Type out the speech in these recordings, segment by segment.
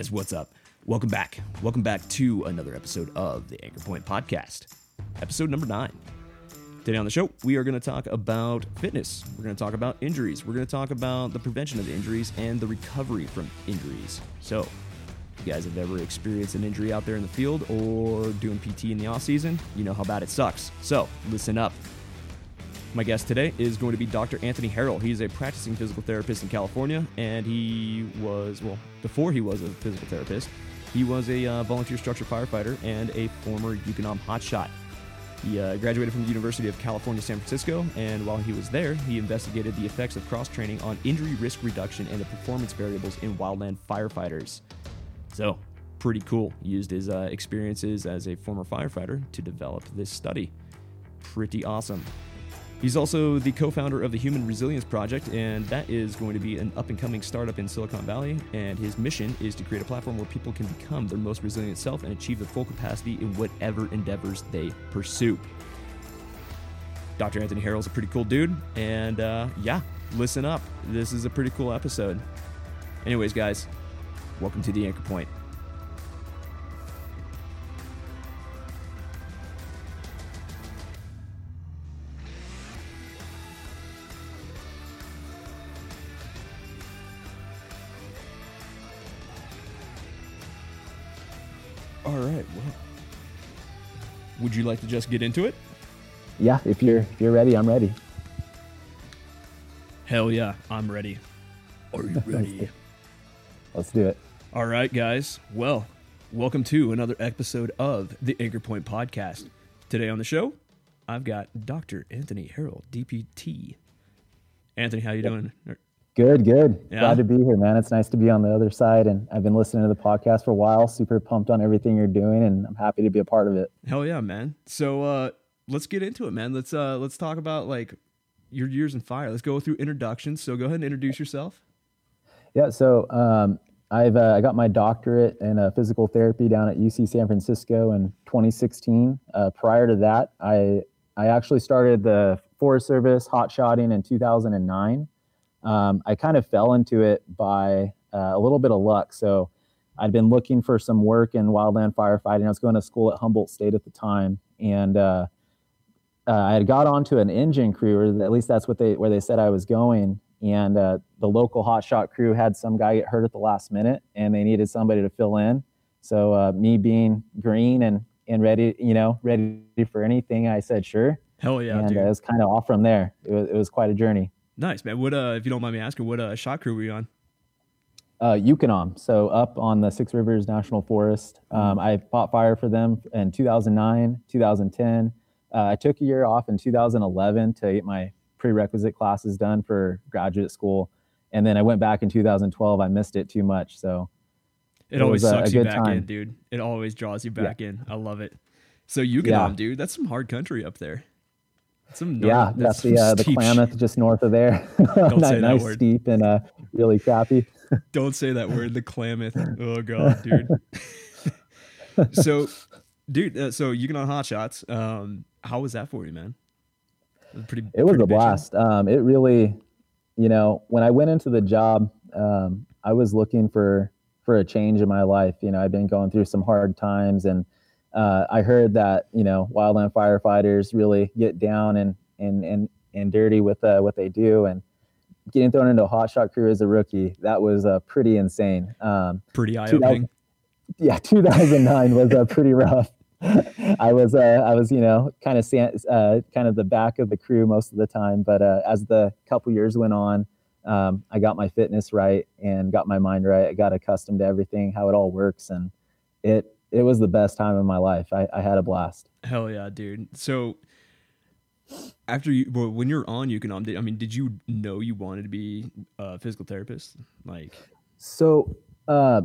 Guys, what's up? Welcome back. Welcome back to another episode of the Anchor Point Podcast, episode number nine. Today on the show, we are going to talk about fitness. We're going to talk about injuries. We're going to talk about the prevention of injuries and the recovery from injuries. So, you guys have ever experienced an injury out there in the field or doing PT in the off season, you know how bad it sucks. So, listen up. My guest today is going to be Dr. Anthony Harrell. He's a practicing physical therapist in California, and he was, well, before he was a physical therapist, he was a uh, volunteer structure firefighter and a former Ukonom hotshot. He uh, graduated from the University of California, San Francisco, and while he was there, he investigated the effects of cross training on injury risk reduction and the performance variables in wildland firefighters. So, pretty cool. He used his uh, experiences as a former firefighter to develop this study. Pretty awesome. He's also the co founder of the Human Resilience Project, and that is going to be an up and coming startup in Silicon Valley. And his mission is to create a platform where people can become their most resilient self and achieve their full capacity in whatever endeavors they pursue. Dr. Anthony Harrell's a pretty cool dude, and uh, yeah, listen up. This is a pretty cool episode. Anyways, guys, welcome to the Anchor Point. Would you like to just get into it? Yeah, if you're if you're ready, I'm ready. Hell yeah, I'm ready. Are you ready? Let's do it. All right, guys. Well, welcome to another episode of the Anchor Point Podcast. Today on the show, I've got Dr. Anthony Harrell, DPT. Anthony, how you doing? Good, good. Yeah? Glad to be here, man. It's nice to be on the other side, and I've been listening to the podcast for a while. Super pumped on everything you're doing, and I'm happy to be a part of it. Hell yeah, man. So uh let's get into it, man. Let's uh let's talk about like your years in fire. Let's go through introductions. So go ahead and introduce yourself. Yeah. So um, I've uh, I got my doctorate in uh, physical therapy down at UC San Francisco in 2016. Uh, prior to that, I I actually started the Forest Service hot shotting in 2009. Um, I kind of fell into it by uh, a little bit of luck. So I'd been looking for some work in wildland firefighting. I was going to school at Humboldt State at the time, and uh, uh, I had got onto an engine crew, or at least that's what they where they said I was going. And uh, the local hotshot crew had some guy get hurt at the last minute, and they needed somebody to fill in. So uh, me being green and and ready, you know, ready for anything, I said sure. Hell yeah, and dude. uh, it was kind of off from there. It was it was quite a journey. Nice, man. What uh if you don't mind me asking, what uh shot crew were you on? uh, Ukonom, so up on the Six Rivers National Forest. Um, I fought fire for them in 2009, 2010. Uh, I took a year off in 2011 to get my prerequisite classes done for graduate school, and then I went back in 2012. I missed it too much, so It, It always was sucks a you back in, dude. It always draws you back in. I love it. So Ukonom, Yeah. dude, that's some hard country up there. That's some yeah, that's the uh, the Klamath just north of there. Don't say that nice, word. steep, and uh, really crappy. Don't say that word, the Klamath. Oh god, dude. so, dude, uh, so on Hot Shots. Um, how was that for you, man? It was pretty. it was a blast. Um, it really, you know, when I went into the job, um, I was looking for for a change in my life. You know, I've been going through some hard times, and uh, I heard that you know wildland firefighters really get down and and and and dirty with uh, what they do, and getting thrown into a hotshot crew as a rookie that was uh, pretty insane. Um, Pretty eye opening. yeah, 2009 was uh, pretty rough. I was, uh, I was, you know, kind of, uh, kind of the back of the crew most of the time. But uh, as the couple years went on, um, I got my fitness right and got my mind right. I got accustomed to everything, how it all works, and it it was the best time of my life. I, I had a blast. Hell yeah, dude. So after you, well, when you're on Ukonom, did, I mean, did you know you wanted to be a physical therapist? Like, so uh,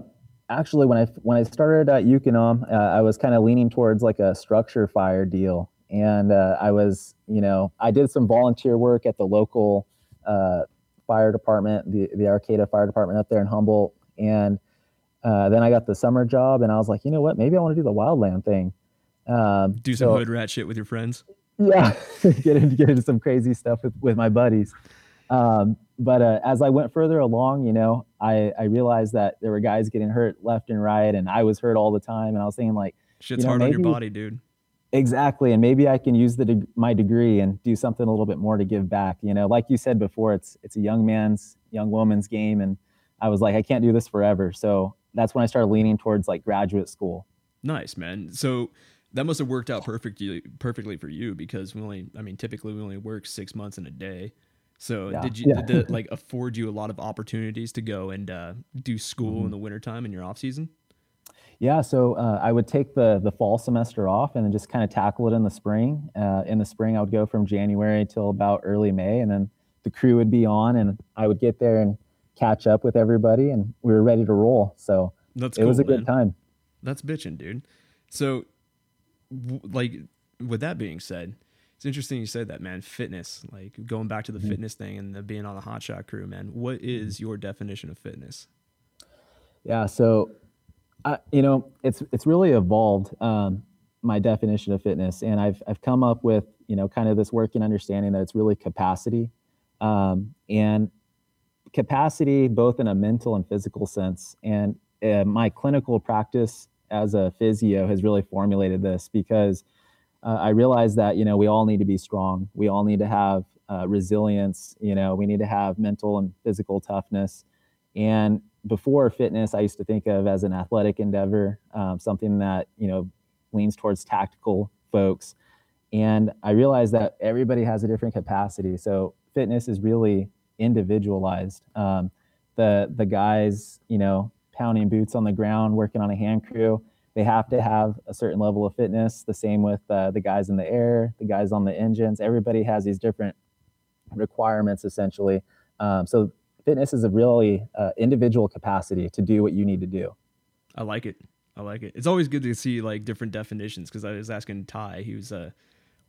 actually, when I when I started at Ukonom, uh, I was kind of leaning towards like a structure fire deal, and uh, I was, you know, I did some volunteer work at the local uh, fire department, the the Arcata Fire Department up there in Humboldt, and uh, then I got the summer job, and I was like, you know what, maybe I want to do the wildland thing. Um, do some so, hood rat shit with your friends. Yeah, get into get into some crazy stuff with with my buddies. Um, but uh, as I went further along, you know, I, I realized that there were guys getting hurt left and right, and I was hurt all the time. And I was thinking, like, shit's you know, hard maybe, on your body, dude. Exactly, and maybe I can use the de- my degree and do something a little bit more to give back. You know, like you said before, it's it's a young man's, young woman's game, and I was like, I can't do this forever. So that's when I started leaning towards like graduate school. Nice, man. So that must have worked out perfectly perfectly for you because we only, I mean, typically we only work six months in a day. So yeah. did you yeah. did it like afford you a lot of opportunities to go and uh, do school mm-hmm. in the wintertime in your off season? Yeah, so uh, I would take the the fall semester off and then just kind of tackle it in the spring. Uh, in the spring, I would go from January till about early May, and then the crew would be on, and I would get there and catch up with everybody, and we were ready to roll. So That's it cool, was a man. good time. That's bitching, dude. So, w- like, with that being said, it's interesting you said that, man. Fitness, like going back to the mm-hmm. fitness thing and the being on the hotshot crew, man. What is your definition of fitness? Yeah, so, I, you know, it's it's really evolved um, my definition of fitness, and I've I've come up with you know kind of this working understanding that it's really capacity, um, and capacity both in a mental and physical sense. And uh, my clinical practice as a physio has really formulated this because uh, I realized that you know we all need to be strong. We all need to have uh, resilience. You know, we need to have mental and physical toughness. And before fitness, I used to think of as an athletic endeavor, um, something that you know leans towards tactical folks. And I realized that everybody has a different capacity. So fitness is really individualized. Um, the the guys, you know, pounding boots on the ground, working on a hand crew they have to have a certain level of fitness. The same with uh, the guys in the air, the guys on the engines. Everybody has these different requirements essentially. Um, so fitness is a really uh, individual capacity to do what you need to do. I like it. I like it. It's always good to see like different definitions because I was asking Ty. He was, uh,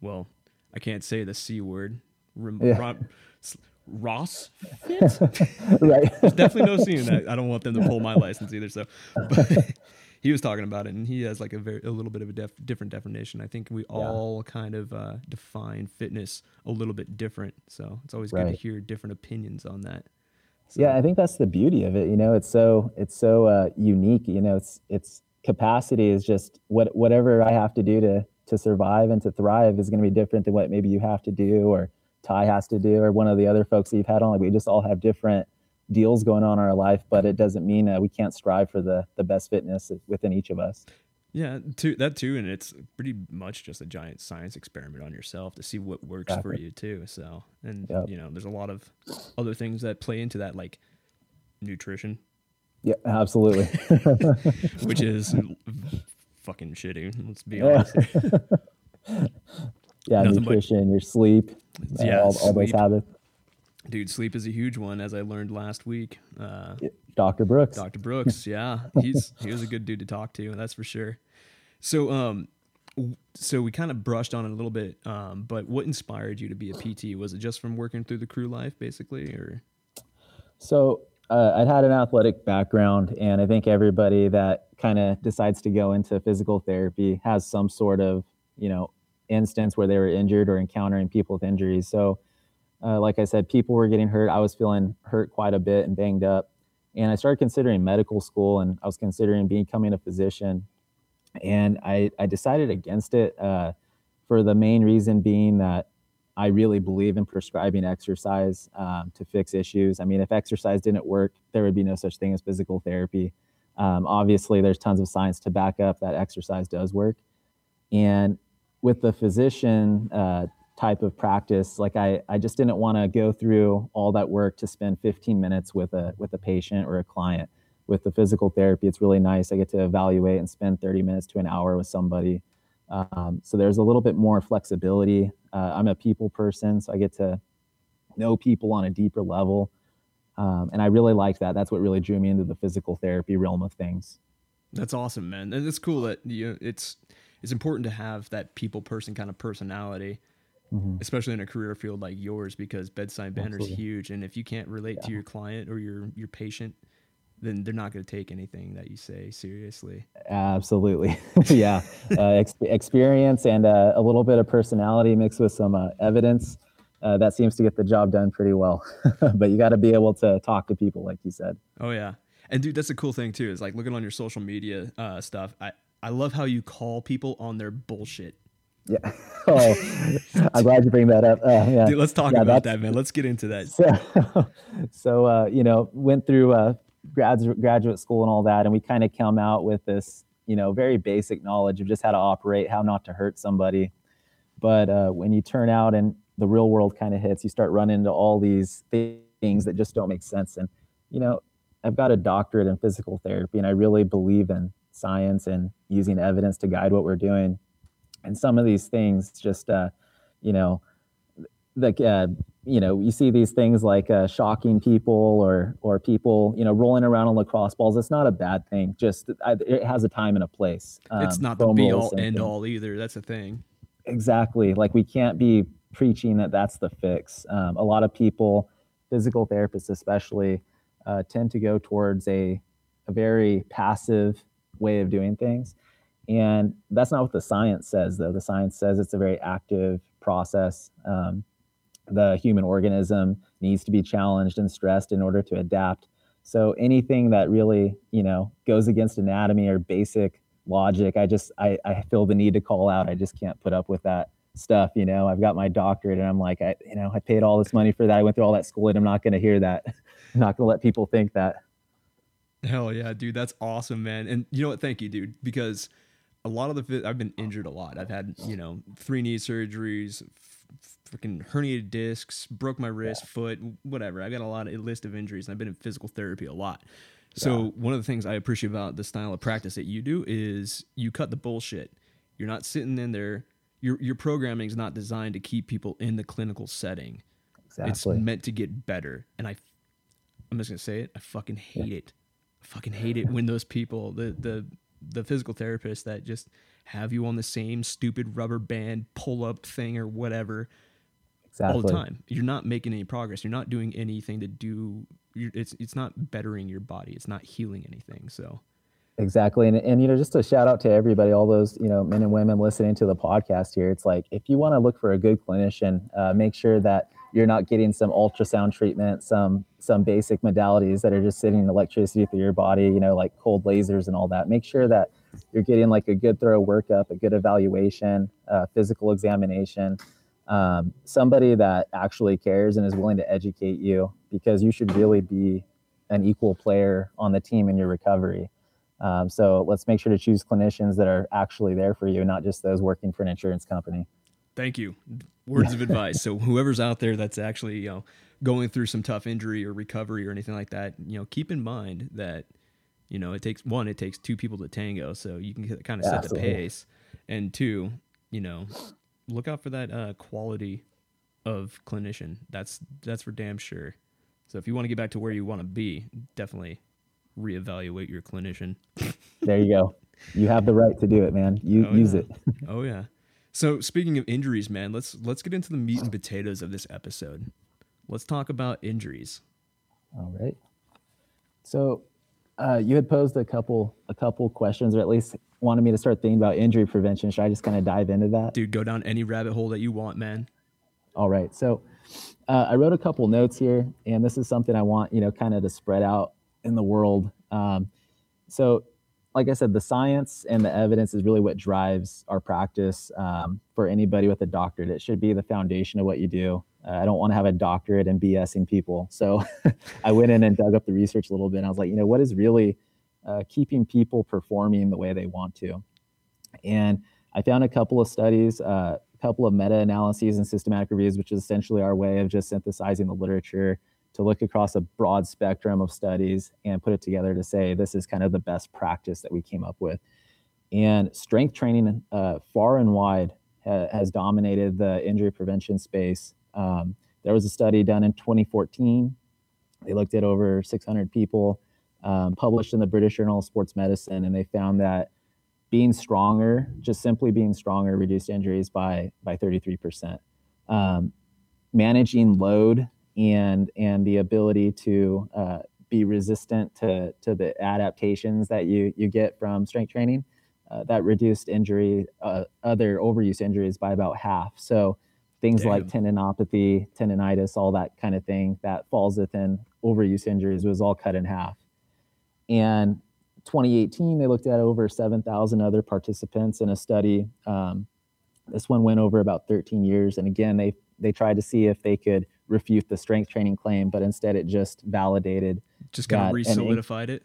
well, I can't say the c word. Rem- yeah. Ross fit. right. There's definitely no seeing that. I don't want them to pull my license either. So, but, he was talking about it, and he has like a very a little bit of a def, different definition. I think we yeah. all kind of uh, define fitness a little bit different, so it's always right. good to hear different opinions on that. So. Yeah, I think that's the beauty of it. You know, it's so it's so uh, unique. You know, it's it's capacity is just what whatever I have to do to to survive and to thrive is going to be different than what maybe you have to do or Ty has to do or one of the other folks that you've had on. Like we just all have different deals going on in our life, but it doesn't mean that we can't strive for the the best fitness within each of us. Yeah, to that too, and it's pretty much just a giant science experiment on yourself to see what works exactly. for you too. So, and yep. you know, there's a lot of other things that play into that, like nutrition. Yeah, absolutely. Which is fucking shitty. Let's be honest. yeah, Nothing nutrition, but, your sleep, yeah, all, all those habits. Dude, sleep is a huge one, as I learned last week. Uh, Dr. Brooks. Dr. Brooks, yeah, he's he was a good dude to talk to, that's for sure. So, um, so we kind of brushed on it a little bit, um, but what inspired you to be a PT? Was it just from working through the crew life, basically, or? So uh, I'd had an athletic background, and I think everybody that kind of decides to go into physical therapy has some sort of, you know, instance where they were injured or encountering people with injuries. So uh, like I said, people were getting hurt. I was feeling hurt quite a bit and banged up. And I started considering medical school and I was considering becoming a physician. And I, I decided against it uh, for the main reason being that I really believe in prescribing exercise um, to fix issues. I mean, if exercise didn't work, there would be no such thing as physical therapy. Um, obviously, there's tons of science to back up that exercise does work. And with the physician uh, type of practice, like I, I just didn't want to go through all that work to spend 15 minutes with a with a patient or a client. With the physical therapy, it's really nice. I get to evaluate and spend 30 minutes to an hour with somebody. Um, so there's a little bit more flexibility. Uh, I'm a people person, so I get to know people on a deeper level. Um, and I really like that. That's what really drew me into the physical therapy realm of things. That's awesome, man. And it's cool that you know, it's it's important to have that people person kind of personality, mm-hmm. especially in a career field like yours, because bedside banner is huge. And if you can't relate yeah. to your client or your your patient, then they're not going to take anything that you say seriously. Absolutely, yeah. uh, ex- experience and uh, a little bit of personality mixed with some uh, evidence. Uh, that seems to get the job done pretty well. but you got to be able to talk to people, like you said. Oh yeah, and dude, that's a cool thing too. Is like looking on your social media uh, stuff. I I love how you call people on their bullshit. Yeah. Oh, I'm glad you bring that up. Uh, yeah. Dude, let's talk yeah, about that, man. Let's get into that. So, so uh, you know, went through uh, graduate graduate school and all that, and we kind of come out with this, you know, very basic knowledge of just how to operate, how not to hurt somebody. But uh, when you turn out and the real world kind of hits, you start running into all these things that just don't make sense. And you know, I've got a doctorate in physical therapy, and I really believe in science and using evidence to guide what we're doing. And some of these things just, uh, you know, like uh, you know, you see these things like uh, shocking people or or people, you know, rolling around on lacrosse balls. It's not a bad thing. Just it has a time and a place. Um, it's not the be all end all either. That's a thing. Exactly. Like we can't be preaching that that's the fix. Um, a lot of people, physical therapists especially, uh, tend to go towards a, a very passive way of doing things. And that's not what the science says, though. The science says it's a very active process. Um, the human organism needs to be challenged and stressed in order to adapt. So anything that really, you know, goes against anatomy or basic logic, I just I, I feel the need to call out. I just can't put up with that stuff. You know, I've got my doctorate and I'm like, I, you know, I paid all this money for that. I went through all that school and I'm not going to hear that. I'm not going to let people think that. Hell yeah, dude. That's awesome, man. And you know what? Thank you, dude, because a lot of the, I've been injured a lot. I've had, you know, three knee surgeries, freaking herniated discs, broke my wrist, yeah. foot, whatever. I got a lot of a list of injuries and I've been in physical therapy a lot. So yeah. one of the things I appreciate about the style of practice that you do is you cut the bullshit. You're not sitting in there your your programming is not designed to keep people in the clinical setting. Exactly. It's meant to get better. And I I'm just gonna say it. I fucking hate yeah. it. Fucking hate it when those people, the the the physical therapists that just have you on the same stupid rubber band pull up thing or whatever exactly. all the time. You're not making any progress. You're not doing anything to do. it's it's not bettering your body. It's not healing anything. So Exactly. And, and, you know, just a shout out to everybody, all those, you know, men and women listening to the podcast here. It's like, if you want to look for a good clinician, uh, make sure that you're not getting some ultrasound treatment, some, some basic modalities that are just sending electricity through your body, you know, like cold lasers and all that. Make sure that you're getting like a good thorough workup, a good evaluation, uh, physical examination, um, somebody that actually cares and is willing to educate you because you should really be an equal player on the team in your recovery. Um, so let's make sure to choose clinicians that are actually there for you, not just those working for an insurance company. Thank you. Words of advice. So whoever's out there that's actually you know going through some tough injury or recovery or anything like that, you know, keep in mind that you know it takes one, it takes two people to tango, so you can kind of set Absolutely. the pace, and two, you know, look out for that uh, quality of clinician. That's that's for damn sure. So if you want to get back to where you want to be, definitely reevaluate your clinician. there you go. You have the right to do it, man. You oh, use yeah. it. oh yeah. So speaking of injuries, man, let's let's get into the meat and potatoes of this episode. Let's talk about injuries. All right. So uh, you had posed a couple a couple questions, or at least wanted me to start thinking about injury prevention. Should I just kind of dive into that? Dude, go down any rabbit hole that you want, man. All right. So uh, I wrote a couple notes here, and this is something I want you know kind of to spread out in the world. Um, so, like I said, the science and the evidence is really what drives our practice um, for anybody with a doctorate. It should be the foundation of what you do. Uh, I don't want to have a doctorate and BSing people. So, I went in and dug up the research a little bit. And I was like, you know, what is really uh, keeping people performing the way they want to? And I found a couple of studies, uh, a couple of meta-analyses and systematic reviews, which is essentially our way of just synthesizing the literature to look across a broad spectrum of studies and put it together to say this is kind of the best practice that we came up with. And strength training, uh, far and wide, ha- has dominated the injury prevention space. Um, there was a study done in 2014. They looked at over 600 people, um, published in the British Journal of Sports Medicine, and they found that being stronger, just simply being stronger, reduced injuries by by 33%. Um, managing load and and the ability to uh, be resistant to to the adaptations that you you get from strength training, uh, that reduced injury, uh, other overuse injuries by about half. So things Damn. like tendinopathy, tendonitis, all that kind of thing that falls within overuse injuries was all cut in half. And 2018, they looked at over 7,000 other participants in a study. Um, this one went over about 13 years, and again, they they tried to see if they could refute the strength training claim, but instead it just validated Just kind of re-solidified it.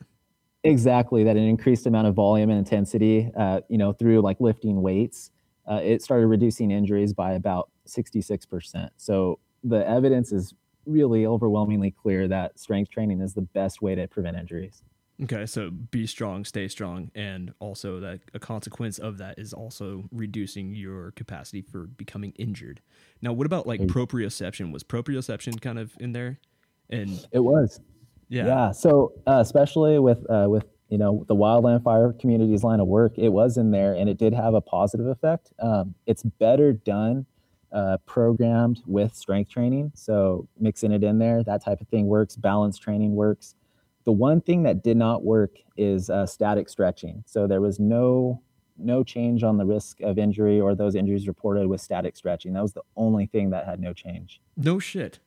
exactly that an increased amount of volume and intensity, uh, you know, through like lifting weights, uh, it started reducing injuries by about 66%. So the evidence is really overwhelmingly clear that strength training is the best way to prevent injuries. Okay, so be strong, stay strong, and also that a consequence of that is also reducing your capacity for becoming injured. Now, what about like Mm. proprioception? Was proprioception kind of in there? And It was. yeah, Yeah. So uh, especially with uh, with you know the wildland fire communities line of work, it was in there and it did have a positive effect. Um, it's better done, uh, programmed with strength training. So mixing it in there, that type of thing works. Balance training works. The one thing that did not work is uh, static stretching. So there was no no change on the risk of injury or those injuries reported with static stretching. That was the only thing that had no change. no shit.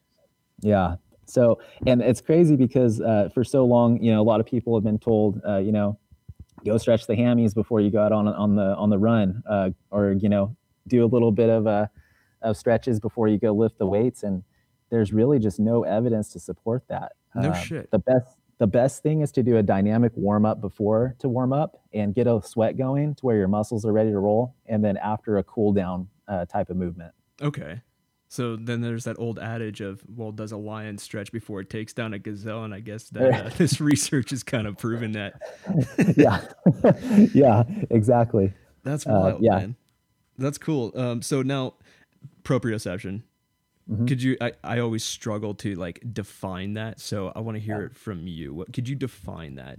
Yeah. So, and it's crazy because uh, for so long, you know, a lot of people have been told, uh, you know, go stretch the hammies before you go out on on the on the run, uh, or you know, do a little bit of uh, of stretches before you go lift the weights. And there's really just no evidence to support that. No Uh, shit. The best the best thing is to do a dynamic warm up before to warm up and get a sweat going to where your muscles are ready to roll, and then after a cool down uh, type of movement. Okay. So then there's that old adage of, well, does a lion stretch before it takes down a gazelle? And I guess that uh, this research has kind of proven that. yeah, yeah, exactly. That's Uh, wild, yeah. man. That's cool. Um, so now, proprioception. Mhm. Could you? I, I always struggle to like define that, so I want to hear Yeah. it from you. What could you define that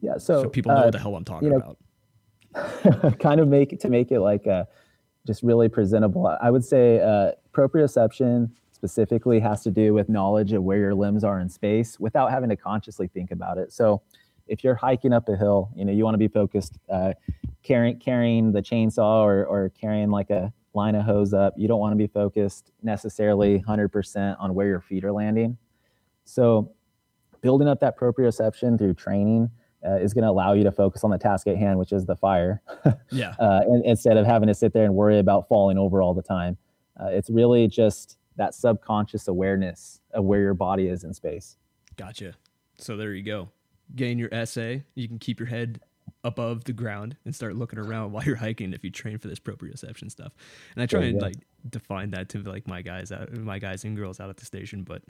Yeah, so, so, people know uh, what the hell I'm talking know, about? kind of make to make it like uh just really presentable. I would say uh, proprioception specifically has to do with knowledge of where your limbs are in space without having to consciously think about it. So if you're hiking up a hill, you know you want to be focused uh, carrying carrying the chainsaw or or carrying like a line of hose up. You don't want to be focused necessarily 100% on where your feet are landing. So building up that proprioception through training uh, is going to allow you to focus on the task at hand, which is the fire, Yeah. uh, and, instead of having to sit there and worry about falling over all the time. Uh, it's really just that subconscious awareness of where your body is in space. Gotcha. So there you go. Gain your SA. You can keep your head above the ground and start looking around while you're hiking if you train for this proprioception stuff. And I try you and like define that to like my guys out, my guys and girls out at the station, but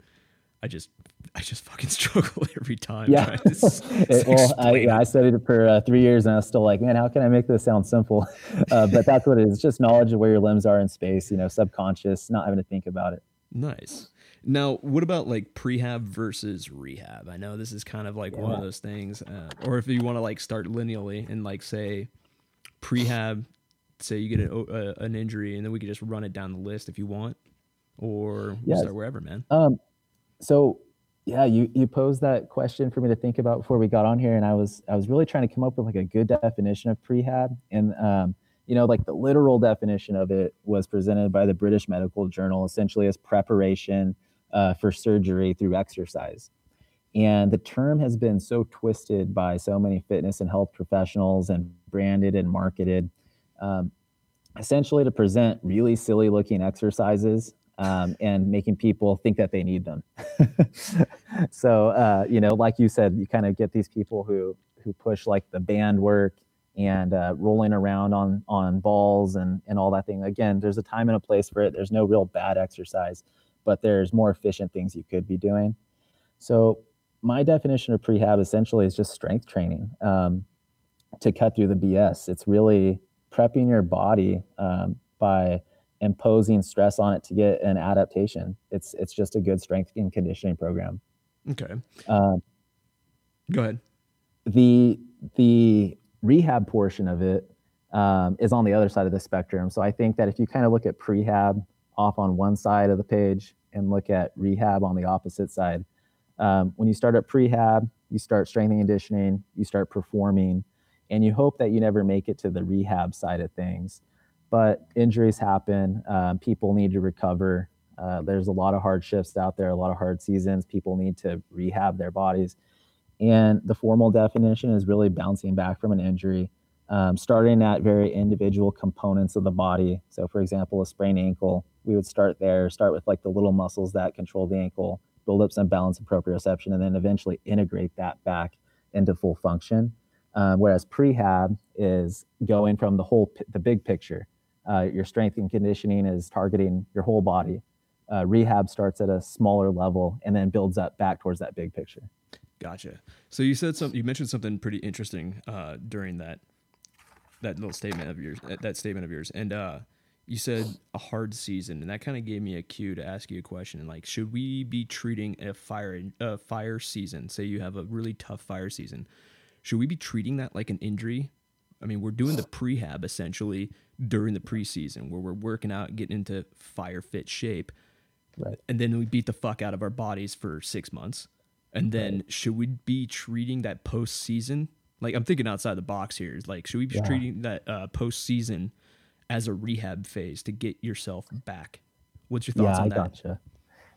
I just I just fucking struggle every time. Yeah. trying to s- It- well, I, yeah, I studied it for uh, three years, and I was still like, man, how can I make this sound simple? Uh, but that's what it is. It's just knowledge of where your limbs are in space. You know, subconscious, not having to think about it. Nice. Now, what about like prehab versus rehab? I know this is kind of like one of those things, uh, or if you want to like start lineally and like say prehab, say you get an, uh, an injury, and then we could just run it down the list if you want, or Yes. start wherever, man. Um, so yeah, you you posed that question for me to think about before we got on here, and I was I was really trying to come up with like a good definition of prehab, and um, you know, like the literal definition of it was presented by the British Medical Journal, essentially as preparation uh, for surgery through exercise. And the term has been so twisted by so many fitness and health professionals and branded and marketed, um, essentially to present really silly looking exercises um, and making people think that they need them. so, uh, you know, like you said, you kind of get these people who who push like the band work and uh, rolling around on on balls and and all that thing. Again, there's a time and a place for it. There's no real bad exercise, but there's more efficient things you could be doing. So my definition of prehab essentially is just strength training um, to cut through the BS. It's really prepping your body um, by imposing stress on it to get an adaptation. It's it's just a good strength and conditioning program. Okay. Um, Go ahead. The the rehab portion of it um, is on the other side of the spectrum. So I think that if you kind of look at prehab off on one side of the page and look at rehab on the opposite side, um, when you start at prehab, you start strength and conditioning, you start performing, and you hope that you never make it to the rehab side of things. But injuries happen, um, people need to recover. Uh, there's a lot of hard shifts out there, a lot of hard seasons. People need to rehab their bodies. And the formal definition is really bouncing back from an injury, um, starting at very individual components of the body. So, for example, a sprained ankle, we would start there, start with like the little muscles that control the ankle, build up some balance and proprioception, and then eventually integrate that back into full function. Um, whereas prehab is going from the whole, the big picture. Uh, your strength and conditioning is targeting your whole body. Uh, rehab starts at a smaller level and then builds up back towards that big picture. Gotcha. So you said something. You mentioned something pretty interesting uh, during that that little statement of yours. That statement of yours, and uh, you said a hard season, and that kind of gave me a cue to ask you a question. Like, should we be treating a fire a fire season? Say you have a really tough fire season, should we be treating that like an injury? I mean, we're doing the prehab essentially during the preseason, where we're working out, getting into fire fit shape, right. and then we beat the fuck out of our bodies for six months and then right. should we be treating that postseason? Like I'm thinking outside the box here. Like should we be yeah. treating that uh, postseason as a rehab phase to get yourself back? What's your thoughts yeah, on I that? Gotcha.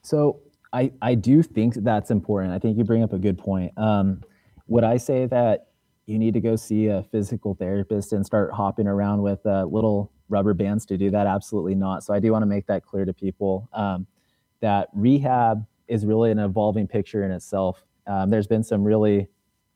So I I do think that's important. I think you bring up a good point. Um, would I say that you need to go see a physical therapist and start hopping around with uh, little rubber bands to do that? Absolutely not. So I do want to make that clear to people um, that rehab is really an evolving picture in itself. Um, there's been some really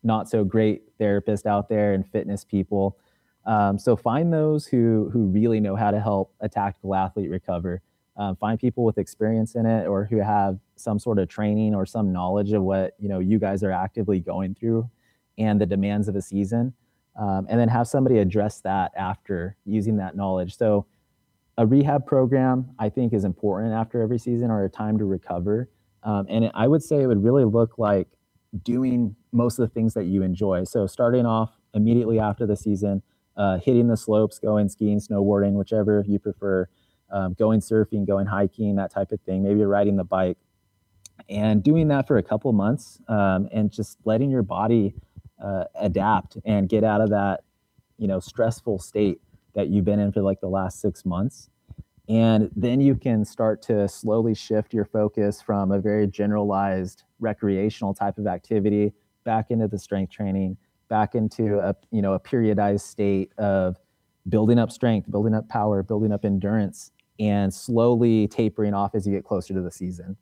not so great therapists out there and fitness people. Um, so find those who who really know how to help a tactical athlete recover. Um, find people with experience in it or who have some sort of training or some knowledge of what you know you guys are actively going through and the demands of a season. Um, and then have somebody address that after using that knowledge. So a rehab program I think is important after every season or a time to recover. Um, and I would say it would really look like doing most of the things that you enjoy. So starting off immediately after the season, uh, hitting the slopes, going skiing, snowboarding, whichever you prefer, um, going surfing, going hiking, that type of thing. Maybe riding the bike, and doing that for a couple months, um, and just letting your body uh, adapt and get out of that, you know, stressful state that you've been in for like the last six months. And then you can start to slowly shift your focus from a very generalized recreational type of activity back into the strength training, back into a you know a periodized state of building up strength, building up power, building up endurance, and slowly tapering off as you get closer to the season.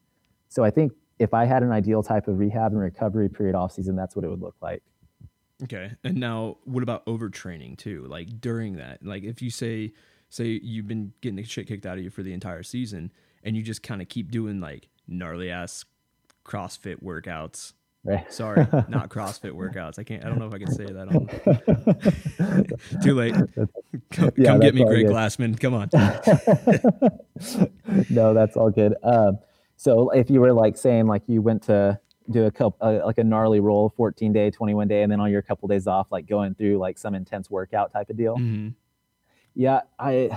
So I think if I had an ideal type of rehab and recovery period off season, that's what it would look like. Okay. And now what about overtraining too? Like during that, like if you say say you've been getting the shit kicked out of you for the entire season and you just kind of keep doing like gnarly ass CrossFit workouts. Right. Sorry, not CrossFit workouts. I can't. I don't know if I can say that on. Too late. Come, yeah, come get me, Greg good. Glassman. Come on. no, that's all good. Um, so if you were like saying like you went to do a couple uh, like a gnarly roll, 14 day, 21 day, and then on your couple days off, like going through like some intense workout type of deal. Mm-hmm. Yeah, I,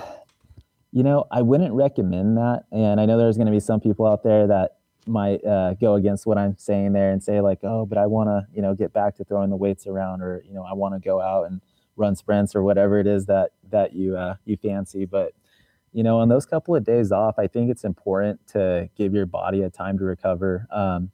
you know, I wouldn't recommend that. And I know there's going to be some people out there that might uh, go against what I'm saying there and say like, oh, but I want to, you know, get back to throwing the weights around, or you know, I want to go out and run sprints or whatever it is that that you uh, you fancy. But you know, on those couple of days off, I think it's important to give your body a time to recover. Um,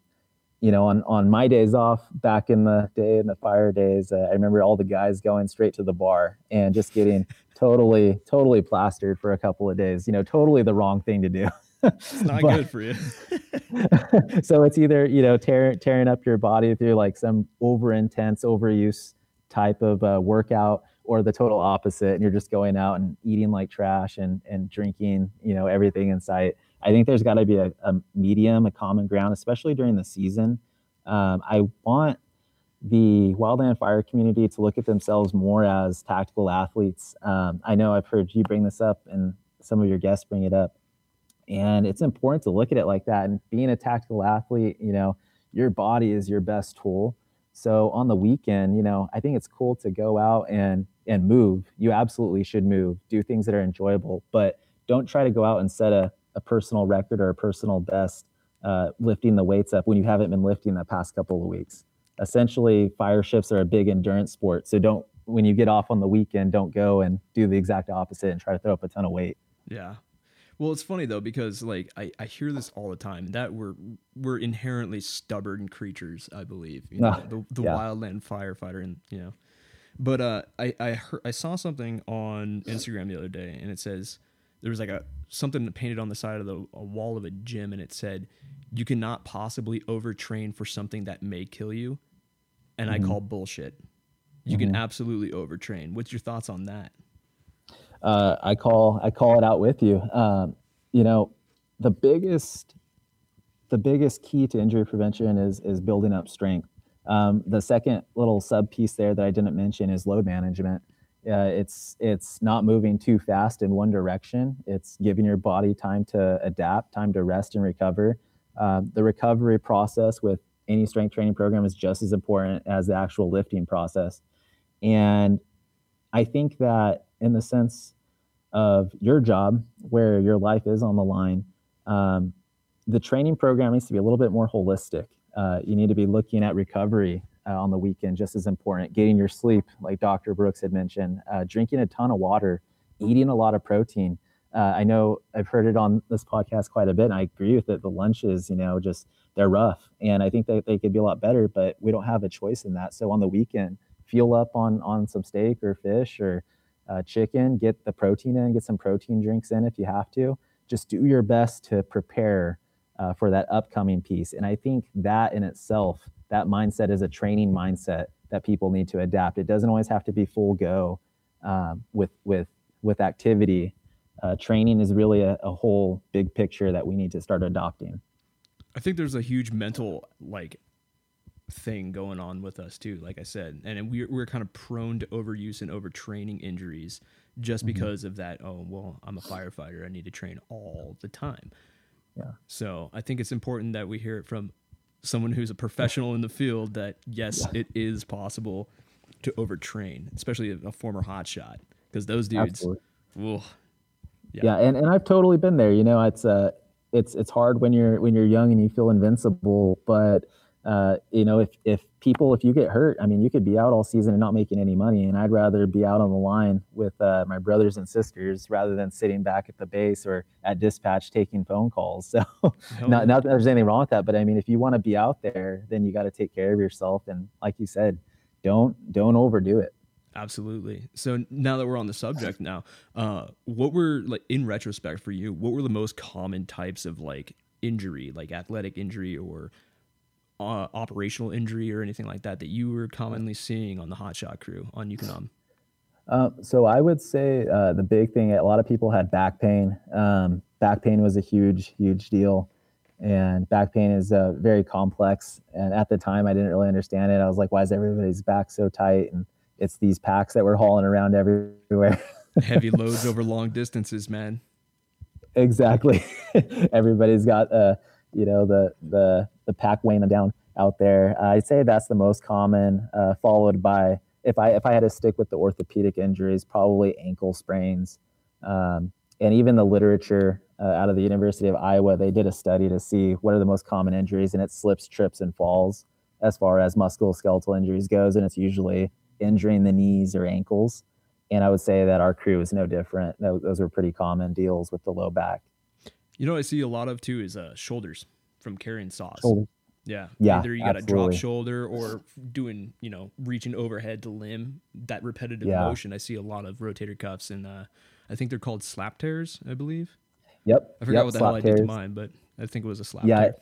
you know, on on my days off back in the day in the fire days, uh, I remember all the guys going straight to the bar and just getting totally totally plastered for a couple of days. You know, totally the wrong thing to do. It's not but, good for you. so it's either you know tearing tearing up your body through like some over intense overuse type of uh, workout, or the total opposite and you're just going out and eating like trash and and drinking you know everything in sight. I think there's got to be a, a, medium a common ground especially during the season. Um, i want the wildland fire community to look at themselves more as tactical athletes. Um, i know i've heard you bring this up and some of your guests bring it up and it's important to look at it like that and being a tactical athlete you know your body is your best tool so on the weekend, you know, I think it's cool to go out and and move. You absolutely should move, do things that are enjoyable, but don't try to go out and set a, a personal record or a personal best uh, lifting the weights up when you haven't been lifting the past couple of weeks. Essentially, fire shifts are a big endurance sport. So don't when you get off on the weekend, don't go and do the exact opposite and try to throw up a ton of weight. Yeah, well, it's funny though because like I, I hear this all the time that we're we're inherently stubborn creatures. I believe you know, the, the yeah. wildland firefighter and you know, but uh, I I heard, I saw something on Instagram the other day and it says there was like a something painted on the side of the a wall of a gym and it said you cannot possibly overtrain for something that may kill you, and mm-hmm. I call bullshit. You mm-hmm. can absolutely overtrain. What's your thoughts on that? Uh, I call I call it out with you. Um, you know, the biggest the biggest key to injury prevention is is building up strength. Um, the second little sub piece there that I didn't mention is load management. Uh, it's it's not moving too fast in one direction. It's giving your body time to adapt, time to rest and recover. Um, the recovery process with any strength training program is just as important as the actual lifting process. And I think that in the sense of your job where your life is on the line um, the training program needs to be a little bit more holistic. Uh, you need to be looking at recovery uh, on the weekend just as important getting your sleep like dr brooks had mentioned uh, drinking a ton of water eating a lot of protein. Uh, i know i've heard it on this podcast quite a bit and i agree with it. The lunches you know just they're rough and i think that they could be a lot better but we don't have a choice in that. So on the weekend fuel up on on some steak or fish or uh, chicken, get the protein in, get some protein drinks in if you have to. Just do your best to prepare uh, for that upcoming piece. And I think that in itself, that mindset is a training mindset that people need to adapt. It doesn't always have to be full go um, with with with activity. Uh, training is really a, a whole big picture that we need to start adopting. I think there's a huge mental like thing going on with us too like i said and we're, we're kind of prone to overuse and overtraining injuries just mm-hmm. because of that oh well i'm a firefighter i need to train all the time yeah so i think it's important that we hear it from someone who's a professional in the field that yes yeah. it is possible to overtrain especially a, a former hotshot because those dudes yeah. yeah and, and i've totally been there you know it's uh it's it's hard when you're when you're young and you feel invincible but uh, you know, if if people, if you get hurt, I mean, you could be out all season and not making any money, and I'd rather be out on the line with uh, my brothers and sisters rather than sitting back at the base or at dispatch taking phone calls. So, not, not that there's anything wrong with that, but I mean, if you want to be out there, then you got to take care of yourself, and like you said, don't don't overdo it. Absolutely. So now that we're on the subject now, uh, what were like in retrospect for you? What were the most common types of like injury, like athletic injury or uh, operational injury or anything like that that you were commonly seeing on the hotshot crew on UConn? Uh, so I would say uh, the big thing, a lot of people had back pain. Um, back pain was a huge, huge deal. And back pain is uh, very complex. And at the time, I didn't really understand it. I was like, why is everybody's back so tight? And it's these packs that we're hauling around everywhere. Heavy loads over long distances, man. Exactly. Everybody's got, uh, you know, the, the, the pack weighing them down out there. Uh, I'd say that's the most common, uh, followed by if I if I had to stick with the orthopedic injuries, probably ankle sprains, um, and even the literature uh, out of the University of Iowa, they did a study to see what are the most common injuries, and it slips, trips, and falls as far as musculoskeletal injuries goes, and it's usually injuring the knees or ankles. And I would say that our crew is no different. Those, are pretty common deals with the low back. You know, I see a lot of too is uh, shoulders from carrying saws. Yeah. Yeah. Either you got a drop shoulder or doing, you know, reaching overhead to limb, that repetitive yeah. motion. I see a lot of rotator cuffs and uh, I think they're called slap tears, I believe. Yep. I forgot yep, what the hell I did to mine, but I think it was a slap yeah, tear.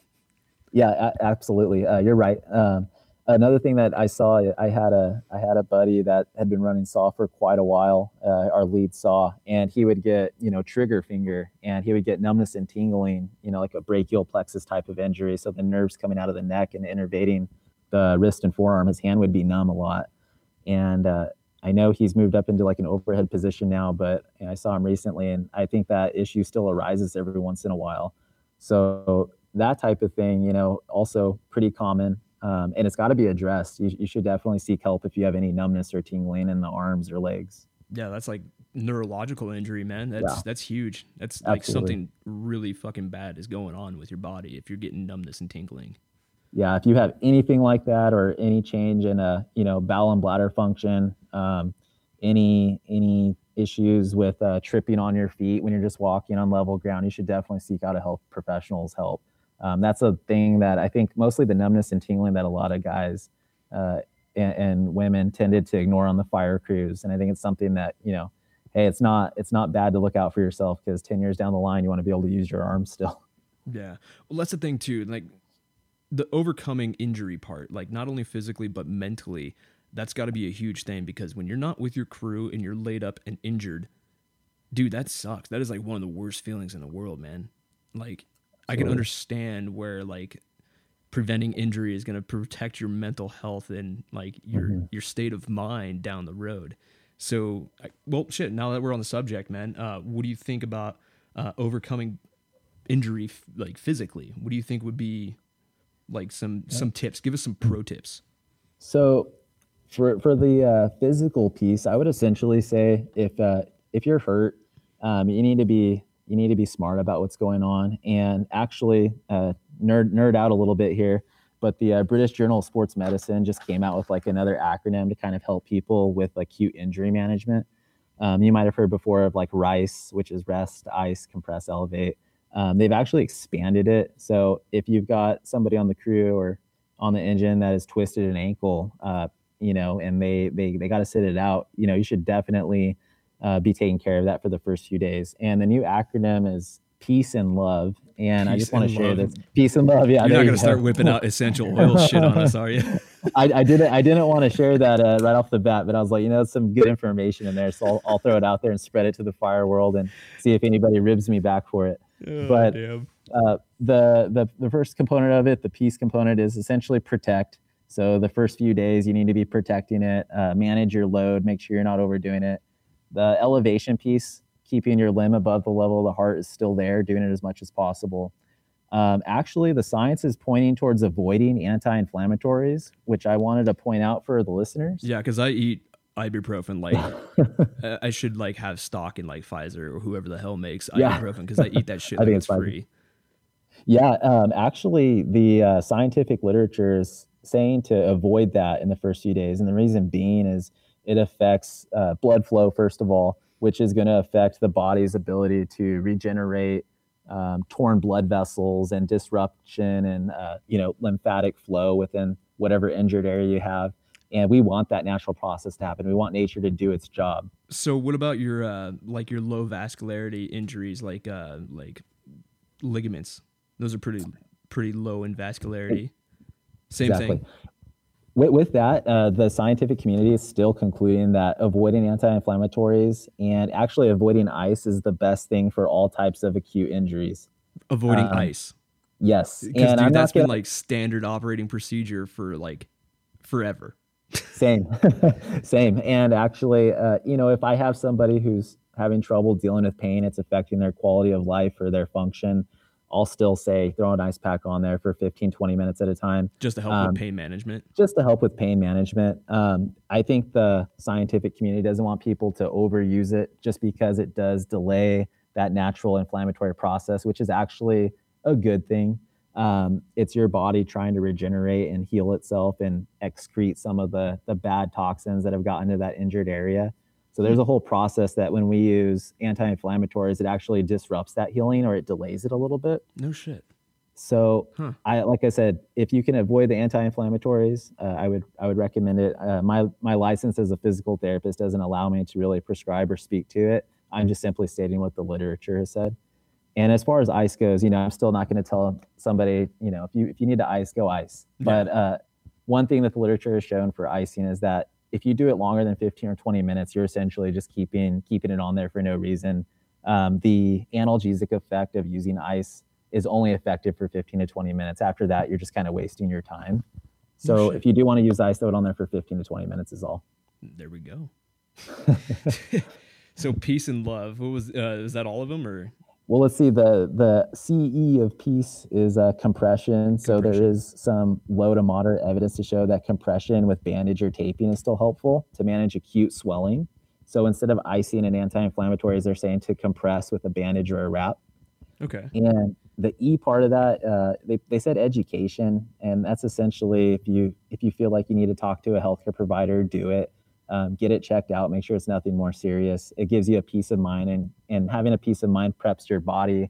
Yeah, absolutely. Uh, you're right. Um, another thing that I saw, I had a I had a buddy that had been running saw for quite a while, uh, our lead saw, and he would get you know trigger finger, and he would get numbness and tingling, you know, like a brachial plexus type of injury. So the nerves coming out of the neck and innervating the wrist and forearm, his hand would be numb a lot, and uh, I know he's moved up into like an overhead position now, but I saw him recently, and I think that issue still arises every once in a while. So that type of thing, you know, also pretty common um, and it's got to be addressed. You, you should definitely seek help if you have any numbness or tingling in the arms or legs. Yeah, that's like neurological injury, man. That's yeah. that's huge. That's like something really fucking bad is going on with your body if you're getting numbness and tingling. Yeah, if you have anything like that or any change in a you know bowel and bladder function, um, any any issues with uh, tripping on your feet when you're just walking on level ground, you should definitely seek out a health professional's help. Um, that's a thing that I think mostly the numbness and tingling that a lot of guys uh, and, and, women tended to ignore on the fire crews. And I think it's something that, you know, hey, it's not it's not bad to look out for yourself because 10 years down the line, you want to be able to use your arms still. Yeah. Well, that's the thing too. Like the overcoming injury part, like not only physically, but mentally, that's got to be a huge thing because when you're not with your crew and you're laid up and injured, dude, that sucks. That is like one of the worst feelings in the world, man. Like I can understand where like preventing injury is going to protect your mental health and like your mm-hmm. your state of mind down the road. So, well, shit. Now that we're on the subject, man, uh, what do you think about uh, overcoming injury, f- like physically? What do you think would be like some yeah. some tips? Give us some pro tips. So, for for the uh, physical piece, I would essentially say if uh, if you're hurt, um, you need to be you need to be smart about what's going on. And actually uh, nerd nerd out a little bit here but the uh, british journal of sports medicine just came out with like another acronym to kind of help people with acute injury management. Um, you might have heard before of like rice which is rest ice compress elevate. Um, they've actually expanded it. So if you've got somebody on the crew or on the engine that has twisted an ankle uh, you know and they they, they got to sit it out you know you should definitely uh, be taking care of that for the first few days. And the new acronym is peace and love. And peace I just want to share love. this peace and love. Yeah, you're not going to start whipping out essential oil shit on us, are you? I, I, didn't. I didn't want to share that uh, right off the bat, but I was like, you know, some good information in there, so I'll, I'll, throw it out there and spread it to the fire world and see if anybody ribs me back for it. Oh, but uh, the the the first component of it, the peace component, is essentially protect. So the first few days, you need to be protecting it, uh, manage your load, make sure you're not overdoing it the elevation piece, keeping your limb above the level of the heart, is still there, doing it as much as possible. Um, actually, the science is pointing towards avoiding anti inflammatories, which I wanted to point out for the listeners. Yeah, because I eat ibuprofen like I should like have stock in like Pfizer or whoever the hell makes yeah. ibuprofen because I eat that shit. I think it's, it's free. Yeah, um, actually, the uh, scientific literature is saying to avoid that in the first few days, and the reason being is it affects uh, blood flow first of all which is going to affect the body's ability to regenerate um, torn blood vessels and disruption and uh, you know lymphatic flow within whatever injured area you have. And we want that natural process to happen. We want nature to do its job. So what about your uh, like your low vascularity injuries like uh, like ligaments? Those are pretty pretty low in vascularity. Same exactly. thing with, with that, uh, the scientific community is still concluding that avoiding anti-inflammatories and actually avoiding ice is the best thing for all types of acute injuries. Avoiding um, ice. Yes, dude, I'm that's been gonna... like standard operating procedure for like forever. Same, same. And actually, uh, you know, if I have somebody who's having trouble dealing with pain, it's affecting their quality of life or their function. I'll still say throw an ice pack on there for 15, 20 minutes at a time. Just to help um, with pain management. Just to help with pain management. Um, I think the scientific community doesn't want people to overuse it just because it does delay that natural inflammatory process, which is actually a good thing. Um, it's your body trying to regenerate and heal itself and excrete some of the, the bad toxins that have gotten to that injured area. So there's a whole process that when we use anti-inflammatories, it actually disrupts that healing or it delays it a little bit. No shit. So huh. I, like I said, if you can avoid the anti-inflammatories, uh, I would I would recommend it. Uh, my my license as a physical therapist doesn't allow me to really prescribe or speak to it. I'm just simply stating what the literature has said. And as far as ice goes, you know, I'm still not going to tell somebody, you know, if you if you need to ice, go ice. Yeah. But uh, one thing that the literature has shown for icing is that if you do it longer than 15 or 20 minutes, you're essentially just keeping keeping it on there for no reason. Um, the analgesic effect of using ice is only effective for 15 to 20 minutes. After that, you're just kind of wasting your time. So if you do want to use ice, throw it on there for 15 to 20 minutes is all. There we go. so peace and love. What was uh, is that all of them or? Well, let's see. The the CE of peace is uh, compression. So there is some low to moderate evidence to show that compression with bandage or taping is still helpful to manage acute swelling. So instead of icing and anti-inflammatories, they're saying to compress with a bandage or a wrap. Okay. And the E part of that, uh, they, they said education, and that's essentially if you if you feel like you need to talk to a healthcare provider, do it. Um, get it checked out. Make sure it's nothing more serious. It gives you a peace of mind, and and having a peace of mind preps your body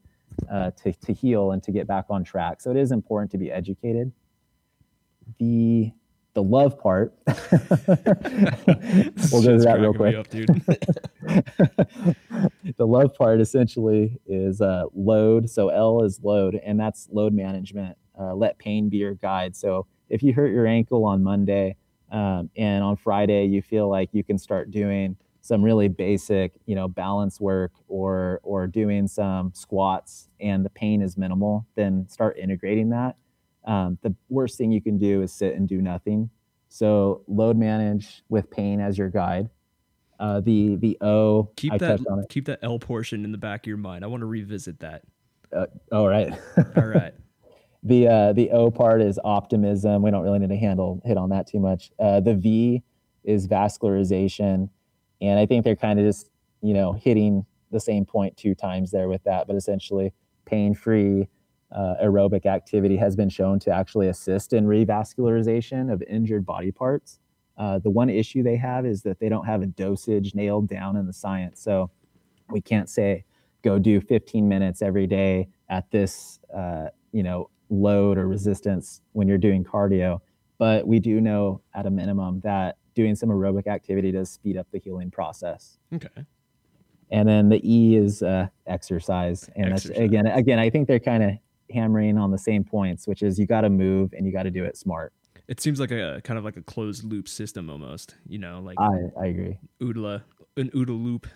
uh, to to heal and to get back on track. So it is important to be educated. The the love part. we'll go to that real quick. Up, the love part essentially is uh, load. So L is load, and that's load management. Uh, let pain be your guide. So if you hurt your ankle on Monday um, and on Friday you feel like you can start doing some really basic, you know, balance work or or doing some squats, and the pain is minimal, then start integrating that. Um, the worst thing you can do is sit and do nothing. So load manage with pain as your guide. Uh, the the O keep I that on it. keep that L portion in the back of your mind. I want to revisit that. All right. All right. The uh, the O part is optimism. We don't really need to handle hit on that too much. Uh, the V is vascularization, and I think they're kind of just you know hitting the same point two times there with that. But essentially, pain free uh, aerobic activity has been shown to actually assist in revascularization of injured body parts. Uh, the one issue they have is that they don't have a dosage nailed down in the science. So we can't say go do 15 minutes every day at this uh, you know load or resistance when you're doing cardio. But we do know at a minimum that doing some aerobic activity does speed up the healing process. Okay. And then the E is uh, exercise, and Exercise. that's again, again, I think they're kind of hammering on the same points, which is you got to move and you got to do it smart. It seems like a kind of like a closed loop system almost. You know, like I I agree. OODA, an OODA loop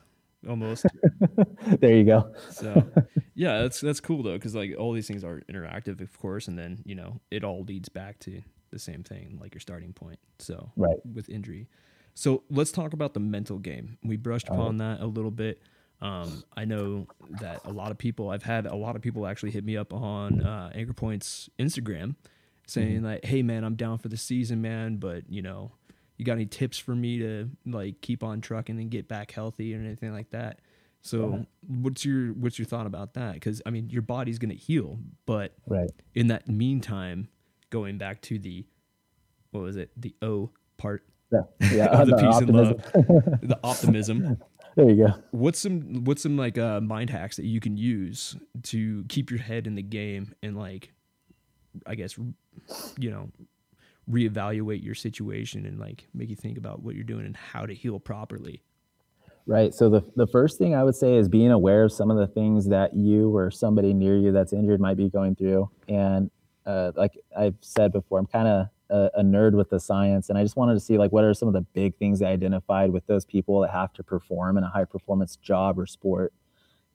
almost. there you go. So yeah, that's that's cool though, because like all these things are interactive, of course, and then you know it all leads back to the same thing, like your starting point. So Right. with injury. So let's talk about the mental game. We brushed All right. upon that a little bit. Um, I know that a lot of people. I've had a lot of people actually hit me up on uh, Anchor Point's Instagram, saying Mm-hmm. like, "Hey man, I'm down for the season, man, but you know, you got any tips for me to like keep on trucking and get back healthy or anything like that?" So, what's your what's your thought about that? Because I mean, your body's gonna heal, but Right. in that meantime, going back to the what was it, the O part, Yeah. Yeah. Of the the peace and love. optimism. the optimism. there you go. What's some what's some like uh, mind hacks that you can use to keep your head in the game and like, I guess, you know, reevaluate your situation and like make you think about what you're doing and how to heal properly. Right. So the the first thing I would say is being aware of some of the things that you or somebody near you that's injured might be going through. And uh, like I've said before, I'm kind of a, a nerd with the science, and I just wanted to see like what are some of the big things I identified with those people that have to perform in a high performance job or sport.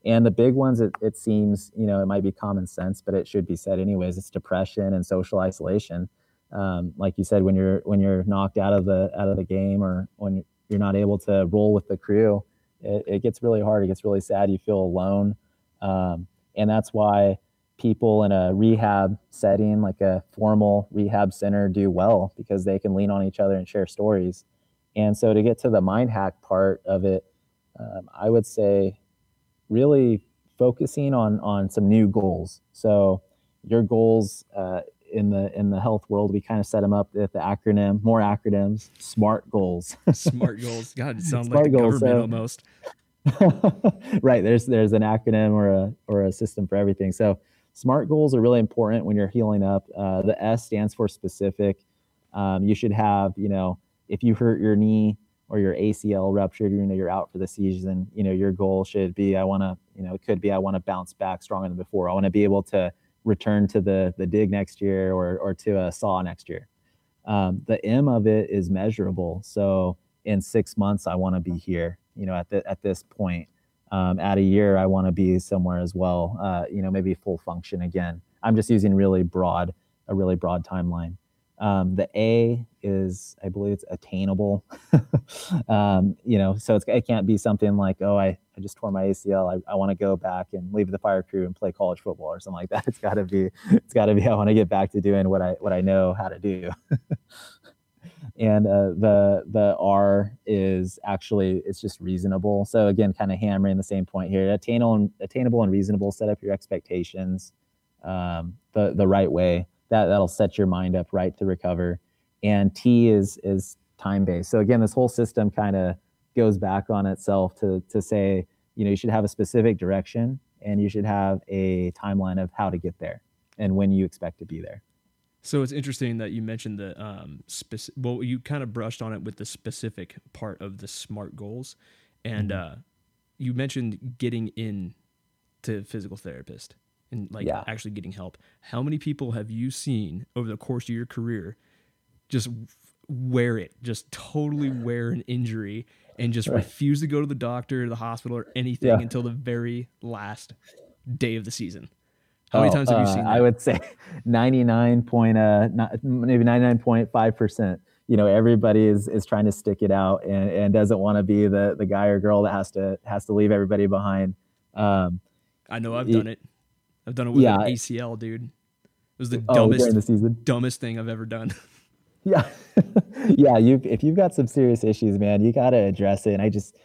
And the big ones, it, it seems, you know, it might be common sense, but it should be said anyways. It's depression and social isolation. Um, like you said, when you're when you're knocked out of the out of the game, or when you're not able to roll with the crew, it, it gets really hard. It gets really sad. You feel alone, um, and that's why people in a rehab setting, like a formal rehab center, do well because they can lean on each other and share stories. And so, to get to the mind hack part of it, um, I would say really focusing on on some new goals. So your goals uh, in the in the health world, we kind of set them up with the acronym, more acronyms, SMART goals. Smart goals. God, it sounds Smart like the goals, government so- almost. right. There's there's an acronym or a or a system for everything. So SMART goals are really important when you're healing up. Uh, the S stands for specific. Um, you should have, you know, if you hurt your knee or your ACL ruptured, you know, you're out for the season. You know, your goal should be, I want to, you know, it could be, I want to bounce back stronger than before. I want to be able to return to the the dig next year or or to a saw next year. Um, the M of it is measurable. So in six months, I want to be here. You know, at the, at this point, um, at a year, I want to be somewhere as well. Uh, you know, maybe full function again. I'm just using really broad, a really broad timeline. Um, the A is, I believe it's attainable. um, you know, so it can't be something like, oh, I, I just tore my ACL. I, I want to go back and leave the fire crew and play college football or something like that. It's got to be, it's got to be. I want to get back to doing what I what I know how to do. and uh, the the R is actually it's just reasonable. So again, kind of hammering the same point here. Attainable and attainable and reasonable. Set up your expectations um, the the right way that that'll set your mind up right to recover. And T is is time based. So again, this whole system kind of goes back on itself to to say, you know, you should have a specific direction and you should have a timeline of how to get there and when you expect to be there. So it's interesting that you mentioned the um, specific. Well, you kind of brushed on it with the specific part of the SMART goals, and mm-hmm. uh, you mentioned getting in to physical therapist and like yeah. actually getting help. How many people have you seen over the course of your career just wear it, just totally wear an injury and just right. refuse to go to the doctor or the hospital or anything yeah. until the very last day of the season? How many oh, times have you uh, seen that? I would say 99 point, uh, not, maybe 99.5%. You know, everybody is, is trying to stick it out and, and doesn't want to be the, the guy or girl that has to, has to leave everybody behind. Um, I know I've done it. I've done it with yeah. an ACL, dude. It was the oh, dumbest, the season. dumbest thing I've ever done. yeah, yeah. You if you've got some serious issues, man, you got to address it. And I just,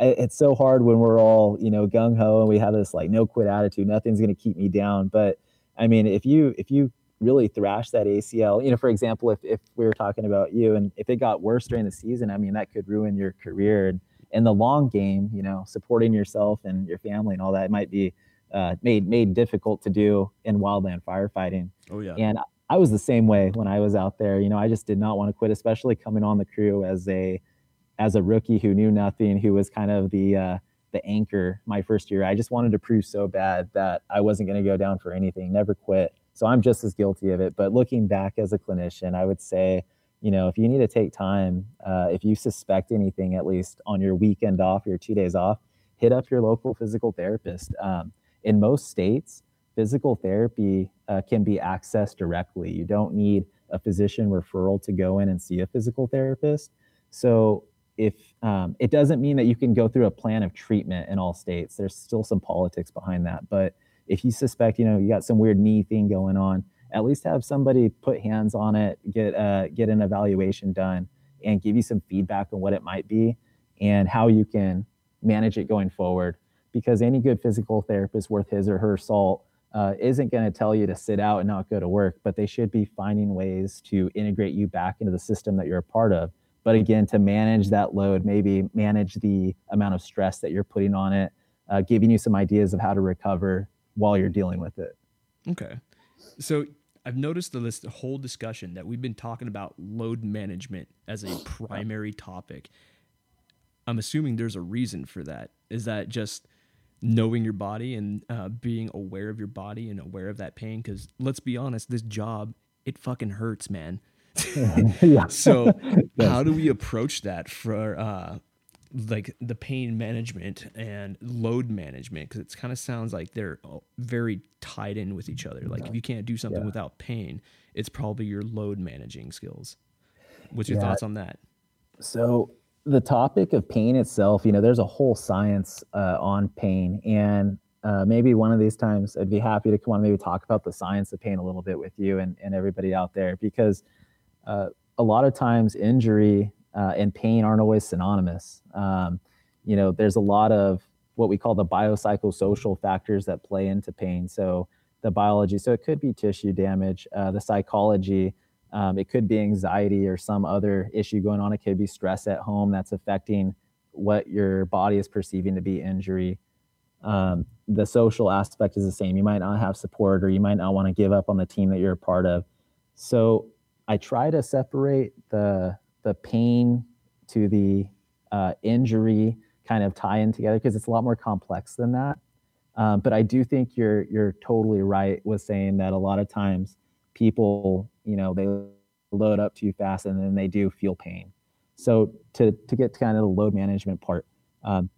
it's so hard when we're all you know gung ho and we have this like no quit attitude. Nothing's going to keep me down. But I mean, if you if you really thrash that ACL, you know, for example, if if we were talking about you and if it got worse during the season, I mean, that could ruin your career. And in the long game, you know, supporting yourself and your family and all that might be uh, made made difficult to do in wildland firefighting. Oh yeah. And I was the same way when I was out there. You know, I just did not want to quit, especially coming on the crew as a as a rookie who knew nothing, who was kind of the uh, the anchor my first year. I just wanted to prove so bad that I wasn't going to go down for anything, never quit. So I'm just as guilty of it. But looking back as a clinician, I would say, you know, if you need to take time, uh, if you suspect anything, at least on your weekend off, your two days off, hit up your local physical therapist. Um, in most states, physical therapy uh, can be accessed directly. You don't need a physician referral to go in and see a physical therapist. So if um, it doesn't mean that you can go through a plan of treatment in all states, there's still some politics behind that. But if you suspect, you know, you got some weird knee thing going on, at least have somebody put hands on it, get uh, get an evaluation done, and give you some feedback on what it might be and how you can manage it going forward because any good physical therapist worth his or her salt uh, isn't going to tell you to sit out and not go to work, but they should be finding ways to integrate you back into the system that you're a part of. But again, to manage that load, maybe manage the amount of stress that you're putting on it, uh, giving you some ideas of how to recover while you're dealing with it. Okay. So I've noticed this whole discussion that we've been talking about load management as a primary topic. I'm assuming there's a reason for that. Is that just knowing your body and uh, being aware of your body and aware of that pain. Because let's be honest, this job it fucking hurts, man. yeah. so yes. how do we approach that for uh, like the pain management and load management? Because it kind of sounds like they're very tied in with each other. Like if you can't do something yeah. without pain, it's probably your load managing skills. What's your yeah. thoughts on that? So the topic of pain itself, you know, there's a whole science uh, on pain, and uh, maybe one of these times I'd be happy to come on maybe talk about the science of pain a little bit with you and, and everybody out there because uh, a lot of times injury uh, and pain aren't always synonymous. Um, you know, there's a lot of what we call the biopsychosocial factors that play into pain. So the biology, so it could be tissue damage, uh, the psychology, um, it could be anxiety or some other issue going on. It could be stress at home that's affecting what your body is perceiving to be injury. Um, the social aspect is the same. You might not have support or you might not want to give up on the team that you're a part of. So I try to separate the the pain to the uh, injury kind of tie in together because it's a lot more complex than that. Um, but I do think you're you're totally right with saying that a lot of times people, you know, they load up too fast, and then they do feel pain. So to to get to kind of the load management part, um,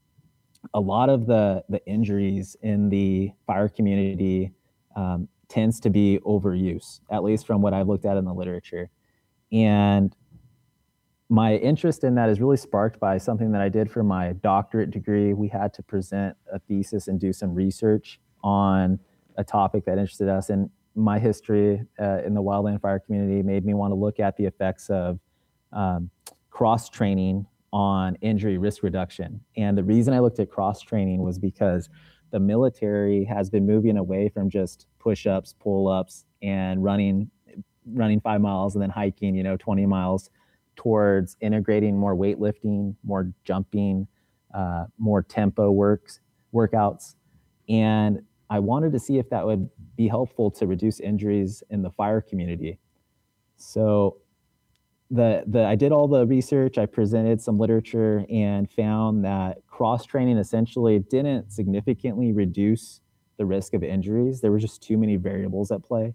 a lot of the the injuries in the fire community um, tends to be overuse, at least from what I've looked at in the literature. And my interest in that is really sparked by something that I did for my doctorate degree. We had to present a thesis and do some research on a topic that interested us. And my history uh, in the wildland fire community made me want to look at the effects of um, cross training on injury risk reduction. And the reason I looked at cross training was because the military has been moving away from just push ups, pull ups, and running running five miles and then hiking, you know, 20 miles towards integrating more weightlifting, more jumping, uh, more tempo works, workouts. And I wanted to see if that would be helpful to reduce injuries in the fire community. So the, the I did all the research, I presented some literature and found that cross training essentially didn't significantly reduce the risk of injuries. There were just too many variables at play.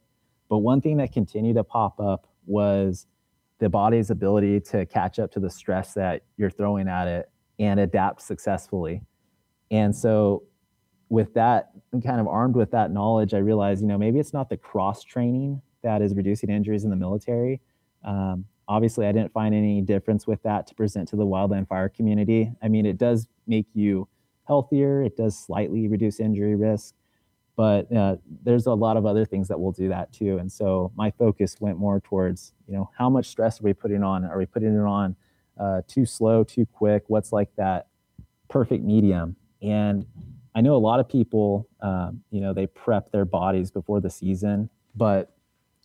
But one thing that continued to pop up was the body's ability to catch up to the stress that you're throwing at it and adapt successfully. And so, with that, kind of armed with that knowledge, I realized, you know, maybe it's not the cross training that is reducing injuries in the military. Um, obviously, I didn't find any difference with that to present to the wildland fire community. I mean, it does make you healthier, it does slightly reduce injury risk, but uh, there's a lot of other things that will do that too. And so my focus went more towards you know how much stress are we putting on? Are we putting it on uh, too slow too quick? What's like that perfect medium? And i know a lot of people um, you know they prep their bodies before the season but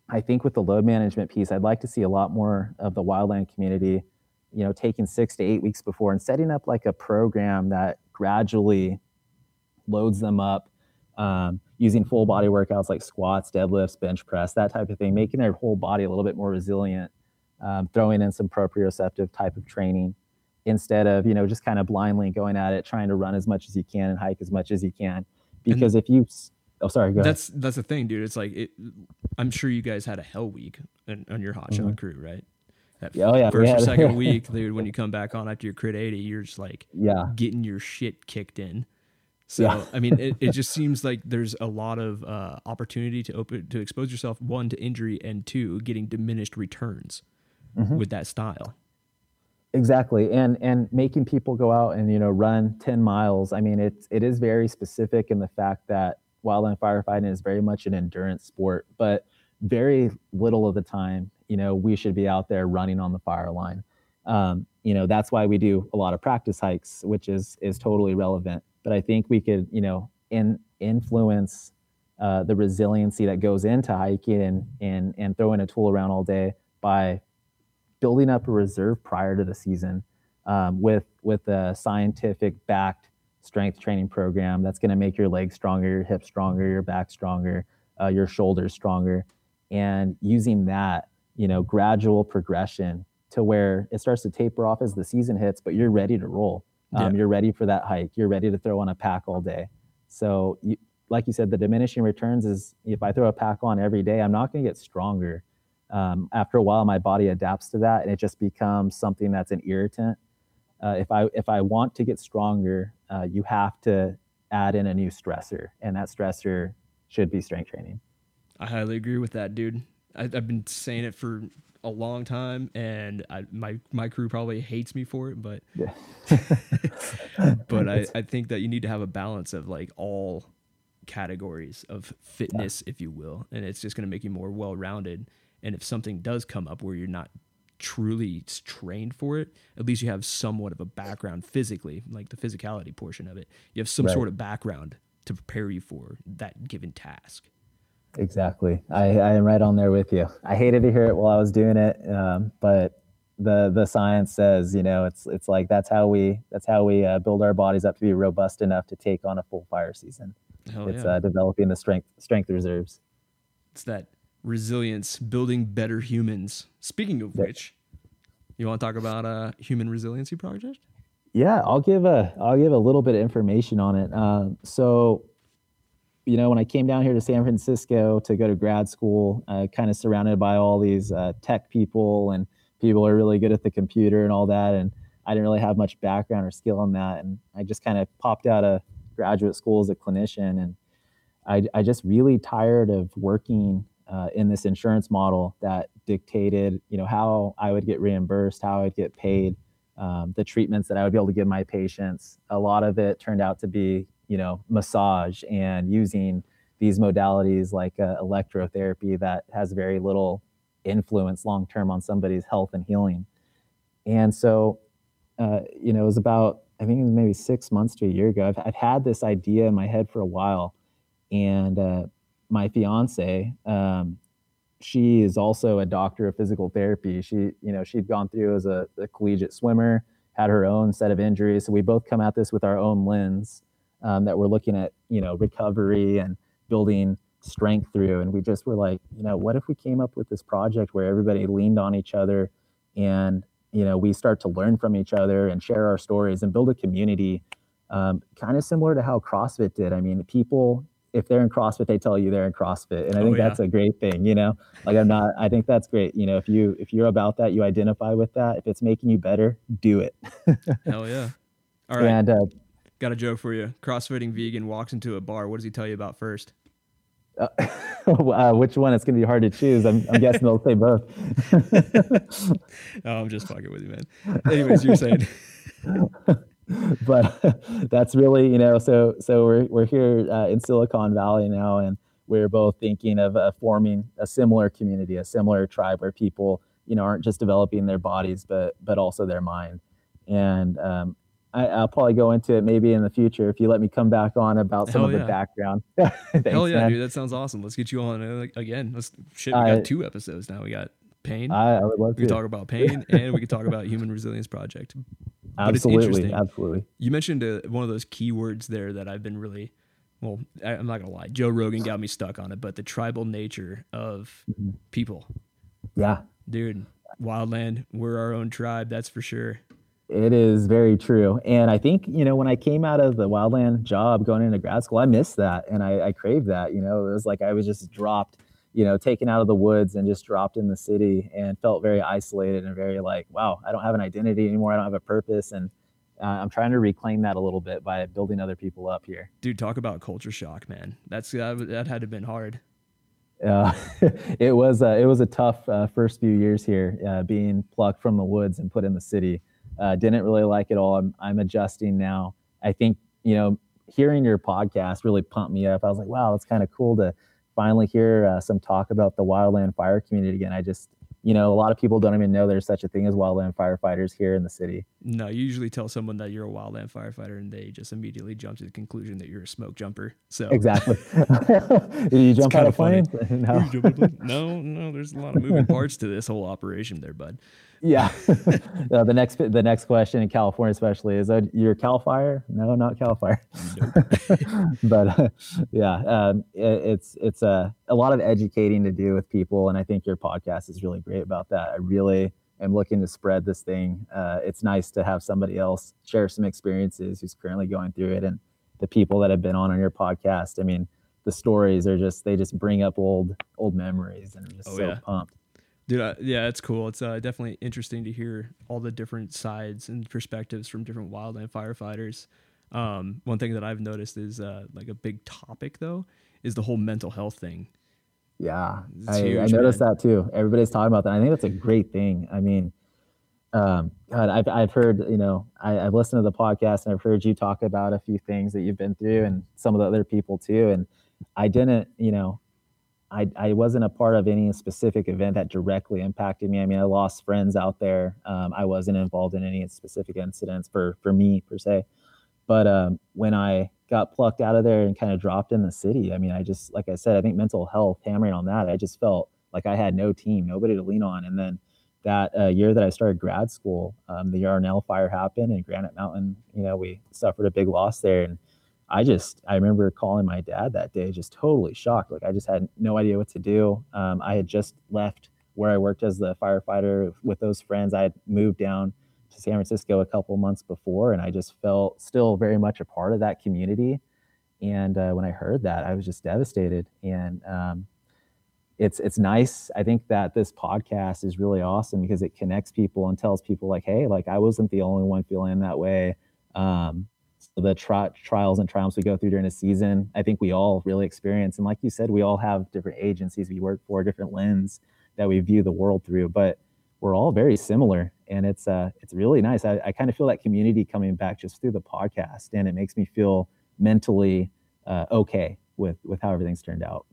i think with the load management piece i'd like to see a lot more of the wildland community you know taking six to eight weeks before and setting up like a program that gradually loads them up um, using full body workouts like squats, deadlifts, bench press, that type of thing, making their whole body a little bit more resilient, um, throwing in some proprioceptive type of training instead of, you know, just kind of blindly going at it, trying to run as much as you can and hike as much as you can. Because and if you, oh, sorry, go that's, ahead. That's the thing, dude. It's like, it, I'm sure you guys had a hell week on, on your hot mm-hmm. shot crew, right? That oh yeah, first or second week, dude, when you come back on after your crit 80, you're just like, yeah, getting your shit kicked in so yeah. I mean, it, it just seems like there's a lot of uh, opportunity to open to expose yourself one to injury and two getting diminished returns mm-hmm. with that style. Exactly, and and making people go out and you know run ten miles. I mean, it's it is very specific in the fact that wildland firefighting is very much an endurance sport, but very little of the time, you know, we should be out there running on the fire line. Um, you know, that's why we do a lot of practice hikes, which is is totally relevant but I think we could, you know, in, influence uh, the resiliency that goes into hiking and, and, and throwing a tool around all day by building up a reserve prior to the season um, with, with a scientific backed strength training program that's going to make your legs stronger, your hips stronger, your back stronger, uh, your shoulders stronger. And using that, you know, gradual progression to where it starts to taper off as the season hits, but you're ready to roll. Um, yeah. You're ready for that hike. You're ready to throw on a pack all day. So, you, like you said, the diminishing returns is if I throw a pack on every day, I'm not going to get stronger. Um, after a while, my body adapts to that, and it just becomes something that's an irritant. Uh, if I if I want to get stronger, uh, you have to add in a new stressor, and that stressor should be strength training. I highly agree with that, dude. I, I've been saying it for a long time, and I, my my crew probably hates me for it, but yeah. but I, I think that you need to have a balance of like all categories of fitness, yeah. if you will, and it's just going to make you more well rounded. And if something does come up where you're not truly trained for it, at least you have somewhat of a background physically, like the physicality portion of it. You have some right. sort of background to prepare you for that given task. Exactly. I, I am right on there with you. I hated to hear it while I was doing it, um, but the the science says you know it's it's like that's how we that's how we uh, build our bodies up to be robust enough to take on a full fire season. Hell it's yeah. uh, developing the strength strength reserves. It's that resilience, building better humans. Speaking of yep. which, you want to talk about a human resiliency project? Yeah, I'll give a I'll give a little bit of information on it. Um, so you know, when I came down here to San Francisco to go to grad school, uh, kind of surrounded by all these uh, tech people and people are really good at the computer and all that. And I didn't really have much background or skill in that. And I just kind of popped out of graduate school as a clinician. And I, I just really tired of working uh, in this insurance model that dictated, you know, how I would get reimbursed, how I'd get paid, um, the treatments that I would be able to give my patients. A lot of it turned out to be, you know, massage and using these modalities like uh, electrotherapy that has very little influence long term on somebody's health and healing. And so, uh, you know, it was about I think it was maybe six months to a year ago. I've, I've had this idea in my head for a while, and uh, my fiance, um, she is also a doctor of physical therapy. She, you know, she'd gone through as a, a, collegiate swimmer, had her own set of injuries. So we both come at this with our own lens um, that we're looking at, you know, recovery and building strength through. And we just were like, you know, what if we came up with this project where everybody leaned on each other and, you know, we start to learn from each other and share our stories and build a community, um, kind of similar to how CrossFit did. I mean, people, if they're in CrossFit, they tell you they're in CrossFit. And I oh, think yeah. that's a great thing, you know, like I'm not, I think that's great. You know, if you, if you're about that, you identify with that, if it's making you better, do it. Hell yeah. All right. And, uh, Got a joke for you. CrossFitting vegan walks into a bar. What does he tell you about first? Uh, uh, which one? It's going to be hard to choose. I'm, I'm guessing they'll say both. oh, I'm just fucking with you, man. Anyways, you're saying. but that's really, you know, so so we're we're here uh, in Silicon Valley now, and we're both thinking of uh, forming a similar community, a similar tribe where people, you know, aren't just developing their bodies, but but also their mind. And um, I, will probably go into it maybe in the future if you let me come back on about some Hell of yeah. the background. Thanks, Hell yeah, man. dude, that sounds awesome. Let's get you on uh, again. Let's shit. We got two episodes now. We got pain. I, I would love we to. can talk about pain, and we can talk about Human Resilience Project. Absolutely, absolutely. You mentioned uh, one of those keywords there that I've been really. Well, I, am not gonna lie. Joe Rogan got me stuck on it, but the tribal nature of mm-hmm. people. Yeah, dude. Wildland, we're our own tribe. That's for sure. It is very true. And I think, you know, when I came out of the wildland job going into grad school, I missed that and I, I craved that. You know, it was like I was just dropped, you know, taken out of the woods and just dropped in the city and felt very isolated and very like, wow, I don't have an identity anymore. I don't have a purpose. And uh, I'm trying to reclaim that a little bit by building other people up here. Dude, talk about culture shock, man. That's that, that had to have been hard. Uh, it was uh, it was a tough uh, first few years here, uh, being plucked from the woods and put in the city. Uh, didn't really like it all. I'm, I'm adjusting now. I think, you know, hearing your podcast really pumped me up. I was like, wow, it's kind of cool to finally hear uh, some talk about the wildland fire community again. I just, you know, a lot of people don't even know there's such a thing as wildland firefighters here in the city. No, you usually tell someone that you're a wildland firefighter and they just immediately jump to the conclusion that you're a smoke jumper. So exactly. You jump out of plane? No. no, no. There's a lot of moving parts to this whole operation there, bud. Yeah. uh, the next the next question in California, especially, is that you're Cal Fire? No, not Cal Fire. But uh, yeah, um, it, it's it's a a lot of educating to do with people, and I think your podcast is really great about that. I really am looking to spread this thing. Uh, it's nice to have somebody else share some experiences who's currently going through it, and the people that have been on on your podcast. I mean, the stories are just they just bring up old old memories, and I'm just oh, so yeah. pumped. Dude, uh, yeah, it's cool. It's uh, definitely interesting to hear all the different sides and perspectives from different wildland firefighters. Um, one thing that I've noticed is uh, like a big topic though is the whole mental health thing. Yeah, I, huge, I, noticed man. that too. Everybody's talking about that. I think that's a great thing. I mean, um, God, I've I've heard you know I, have listened to the podcast and I've heard you talk about a few things that you've been through and some of the other people too. And I didn't, you know, I, I wasn't a part of any specific event that directly impacted me. I mean, I lost friends out there. Um, I wasn't involved in any specific incidents for for me per se. But um, when I got plucked out of there and kind of dropped in the city, I mean, I just like I said, I think mental health hammering on that. I just felt like I had no team, nobody to lean on. And then that uh, year that I started grad school, um, the Yarnell fire happened and Granite Mountain. You know, we suffered a big loss there, and I just I remember calling my dad that day, just totally shocked. Like I just had no idea what to do. Um, I had just left where I worked as the firefighter with those friends. I had moved down to San Francisco a couple months before, and I just felt still very much a part of that community. And uh, when I heard that, I was just devastated. And um, it's it's nice. I think that this podcast is really awesome because it connects people and tells people like, hey, like I wasn't the only one feeling that way. Um, the tri- trials and triumphs we go through during a season, I think we all really experience. And like you said, we all have different agencies we work for, different lens that we view the world through, but we're all very similar. And it's uh, it's really nice. I, I kind of feel that community coming back just through the podcast, and it makes me feel mentally uh, okay with with how everything's turned out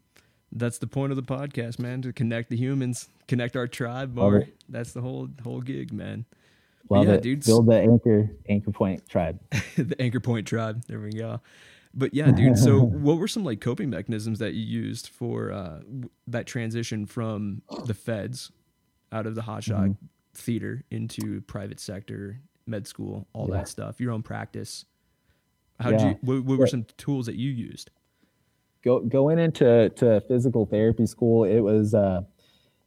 that's the point of the podcast, man, to connect the humans, connect our tribe more. That's the whole whole gig, man. Love yeah, it. dude. Build the anchor anchor point tribe. the anchor point tribe. There we go. But yeah, dude. So, what were some like coping mechanisms that you used for uh, that transition from the feds out of the hotshot mm-hmm. theater into private sector, med school, all yeah. that stuff, your own practice? How yeah. you? What, what were some tools that you used? go, going into to physical therapy school, it was, uh,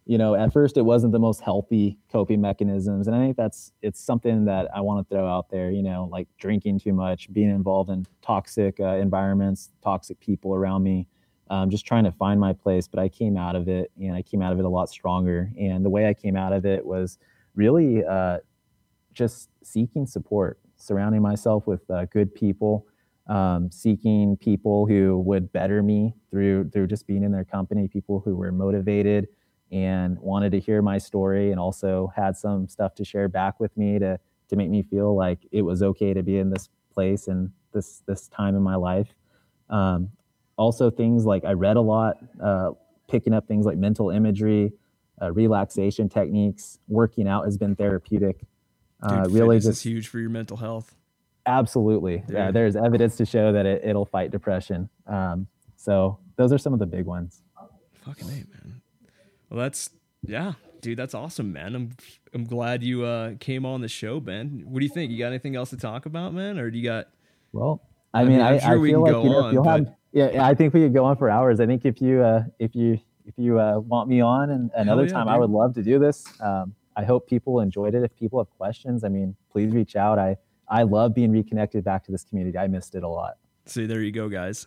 you know, at first it wasn't the most healthy coping mechanisms, and I think that's it's something that I want to throw out there. You know, like drinking too much, being involved in toxic uh, environments, toxic people around me. Um, just trying to find my place, but I came out of it, and I came out of it a lot stronger. And the way I came out of it was really uh, just seeking support, surrounding myself with uh, good people um, seeking people who would better me through through just being in their company, people who were motivated and wanted to hear my story, and also had some stuff to share back with me to to make me feel like it was okay to be in this place and this this time in my life. Um, also, things like I read a lot, uh, picking up things like mental imagery, uh, relaxation techniques. Working out has been therapeutic. Uh, Dude, really, just huge for your mental health. Absolutely. Yeah. there's evidence to show that it, it'll fight depression. Um, so those are some of the big ones. Fucking A, man. Well, that's, yeah, dude, that's awesome, man. I'm, I'm glad you uh, came on the show, Ben. What do you think? You got anything else to talk about, man? Or do you got, well, I, I mean, I, sure I feel like, you know, on, you'll but... have, yeah, I think we could go on for hours. I think if you, uh, if you, if you uh, want me on and another yeah, time, dude. I would love to do this. Um, I hope people enjoyed it. If people have questions, I mean, please reach out. I, I love being reconnected back to this community. I missed it a lot. See, there you go, guys.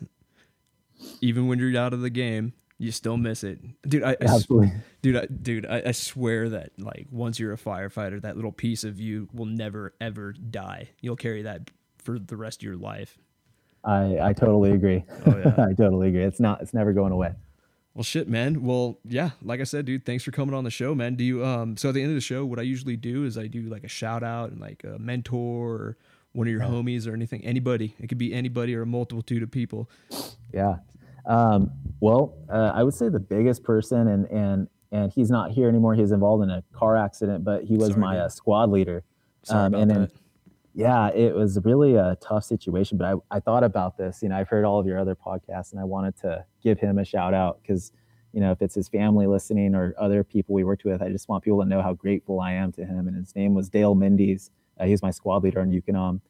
Even when you're out of the game, you still miss it, dude. I, Absolutely, I, dude, I, dude. I, I swear that like once you're a firefighter, that little piece of you will never ever die. You'll carry that for the rest of your life. I I totally agree. Oh, yeah. I totally agree. It's not. It's never going away. Well, shit, man. Well, yeah, like I said, dude, thanks for coming on the show, man. Do you um so at the end of the show, what I usually do is I do like a shout out and like a mentor or one of your homies or anything, anybody. It could be anybody or a multitude of people. Yeah. Um, well, uh, I would say the biggest person, and and and he's not here anymore. He's involved in a car accident, but he was Sorry, my uh, squad leader. Sorry um, and then, that. yeah, it was really a tough situation. But I I thought about this. You know, I've heard all of your other podcasts, and I wanted to give him a shout out because you know if it's his family listening or other people we worked with, I just want people to know how grateful I am to him. And his name was Dale Mendes. Uh, he was my squad leader on Ukonom,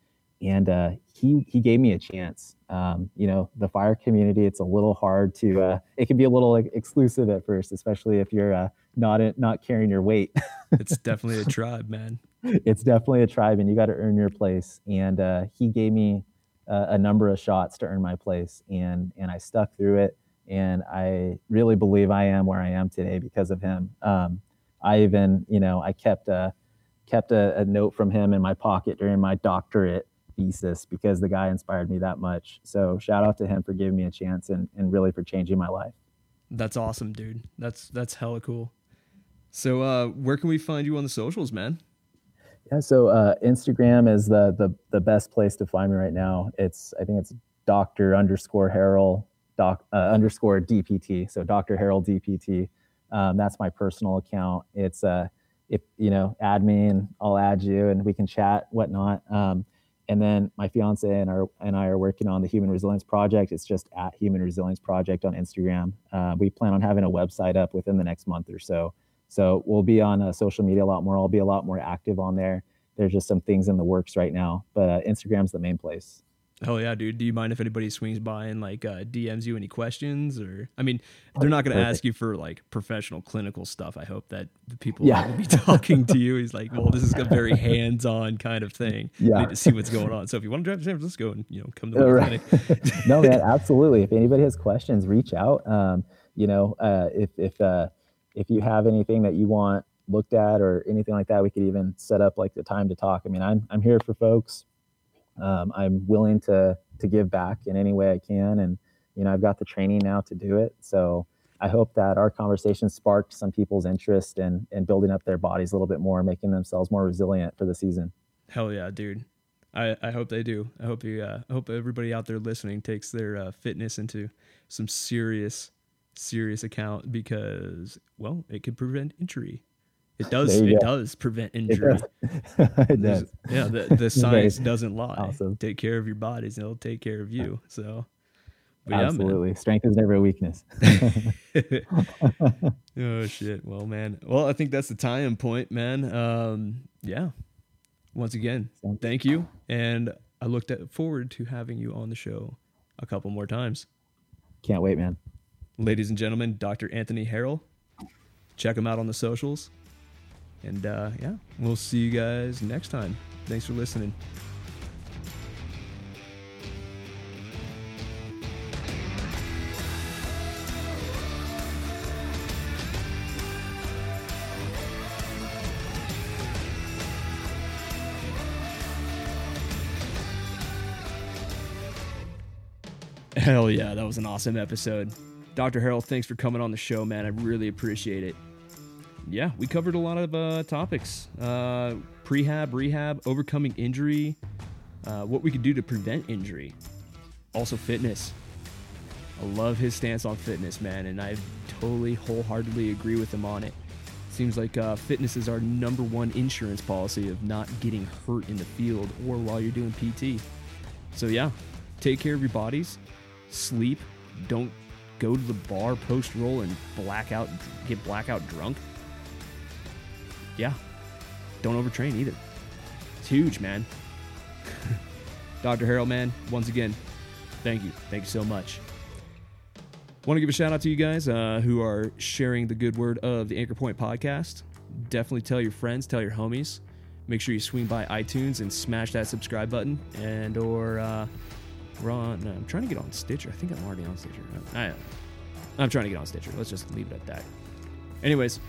and uh, he he gave me a chance. Um, you know, the fire community, it's a little hard to. Uh, it can be a little like, exclusive at first, especially if you're uh, not not carrying your weight. it's definitely a tribe, man. It's definitely a tribe, and you got to earn your place. And uh, he gave me a number of shots to earn my place, and and I stuck through it. And I really believe I am where I am today because of him. Um, I even, you know, I kept a kept a, a note from him in my pocket during my doctorate thesis because the guy inspired me that much. So shout out to him for giving me a chance and, and really for changing my life. That's awesome, dude. That's that's hella cool. So uh, where can we find you on the socials, man? Yeah, so uh, Instagram is the, the the best place to find me right now. It's I think it's Doctor underscore Harrell doc uh, underscore DPT. So Doctor Harrell DPT. Um, that's my personal account. It's uh, if you know, add me and I'll add you and we can chat, whatnot. Um, and then my fiance and our and I are working on the Human Resilience Project. It's just at Human Resilience Project on Instagram. Uh, we plan on having a website up within the next month or so. So we'll be on uh, social media a lot more. I'll be a lot more active on there. There's just some things in the works right now, but uh, Instagram's the main place. Hell yeah, dude. Do you mind if anybody swings by and like uh, DMs you any questions or I mean, they're not going to ask you for like professional clinical stuff. I hope that the people Yeah. will be talking to you. He's like, well, this is a very hands-on kind of thing. I Yeah. need to see what's going on. So if you want to drive to San Francisco and you know come to the right. clinic, no, man, absolutely. If anybody has questions, reach out. Um, you know, uh, if if uh, if you have anything that you want looked at or anything like that, we could even set up like the time to talk. I mean, I'm I'm here for folks. Um, I'm willing to to give back in any way I can, and you know, I've got the training now to do it. So I hope that our conversation sparked some people's interest in in building up their bodies a little bit more, making themselves more resilient for the season. hell yeah, dude. I, I hope they do. I hope you. Uh, I hope everybody out there listening takes their uh, fitness into some serious, serious account because well, it could prevent injury. It does. It go. does prevent It injury. does. it does. Yeah, the, the science doesn't lie. awesome. Take care of your bodies, and it'll take care of you. So, but yeah, man. Absolutely. Strength is never a weakness. oh shit. Well, man. Well, I think that's the tie-in point, man. Um, yeah. Once again, thank you, and I looked at, forward to having you on the show a couple more times, Can't wait, man. ladies and gentlemen. Dr. Anthony Harrell. Check him out on the socials, and uh, yeah, we'll see you guys next time. Thanks for listening. Hell yeah, that was an awesome episode. Dr. Harrell, thanks for coming on the show, man. I really appreciate it. Yeah, we covered a lot of uh, topics uh, prehab, rehab, overcoming injury, uh, what we could do to prevent injury, also fitness. I love his stance on fitness, man, and I totally wholeheartedly agree with him on it. Seems like uh, fitness is our number one insurance policy of not getting hurt in the field or while you're doing PT. So, yeah, take care of your bodies, sleep, don't go to the bar post roll and blackout, get blackout drunk. Yeah, don't overtrain either. It's huge, man. Dr. Harrell, man, once again, thank you. Thank you so much. Want to give a shout out to you guys uh, who are sharing the good word of the Anchor Point podcast. Definitely tell your friends, tell your homies. Make sure you swing by iTunes and smash that subscribe button. And or uh, we're on. No, I'm trying to get on Stitcher. I think I'm already on Stitcher. I, I'm trying to get on Stitcher. Let's just leave it at that. Anyways,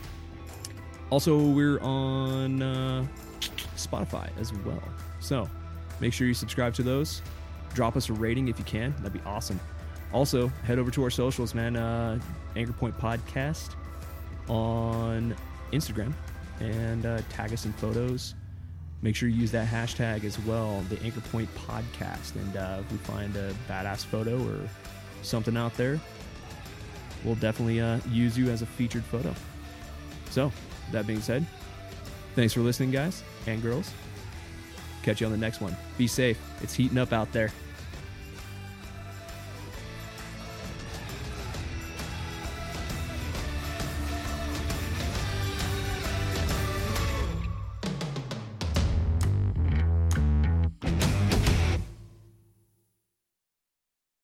also we're on uh, Spotify as well. So make sure you subscribe to those. Drop us a rating if you can. That'd be awesome. Also, head over to our socials, man. Uh, Anchor Point Podcast on Instagram and uh, tag us in photos. Make sure you use that hashtag as well, the Anchor Point Podcast. And uh, if we find a badass photo or something out there, we'll definitely uh, use you as a featured photo. So, that being said, thanks for listening, guys and girls. Catch you on the next one. Be safe. It's heating up out there.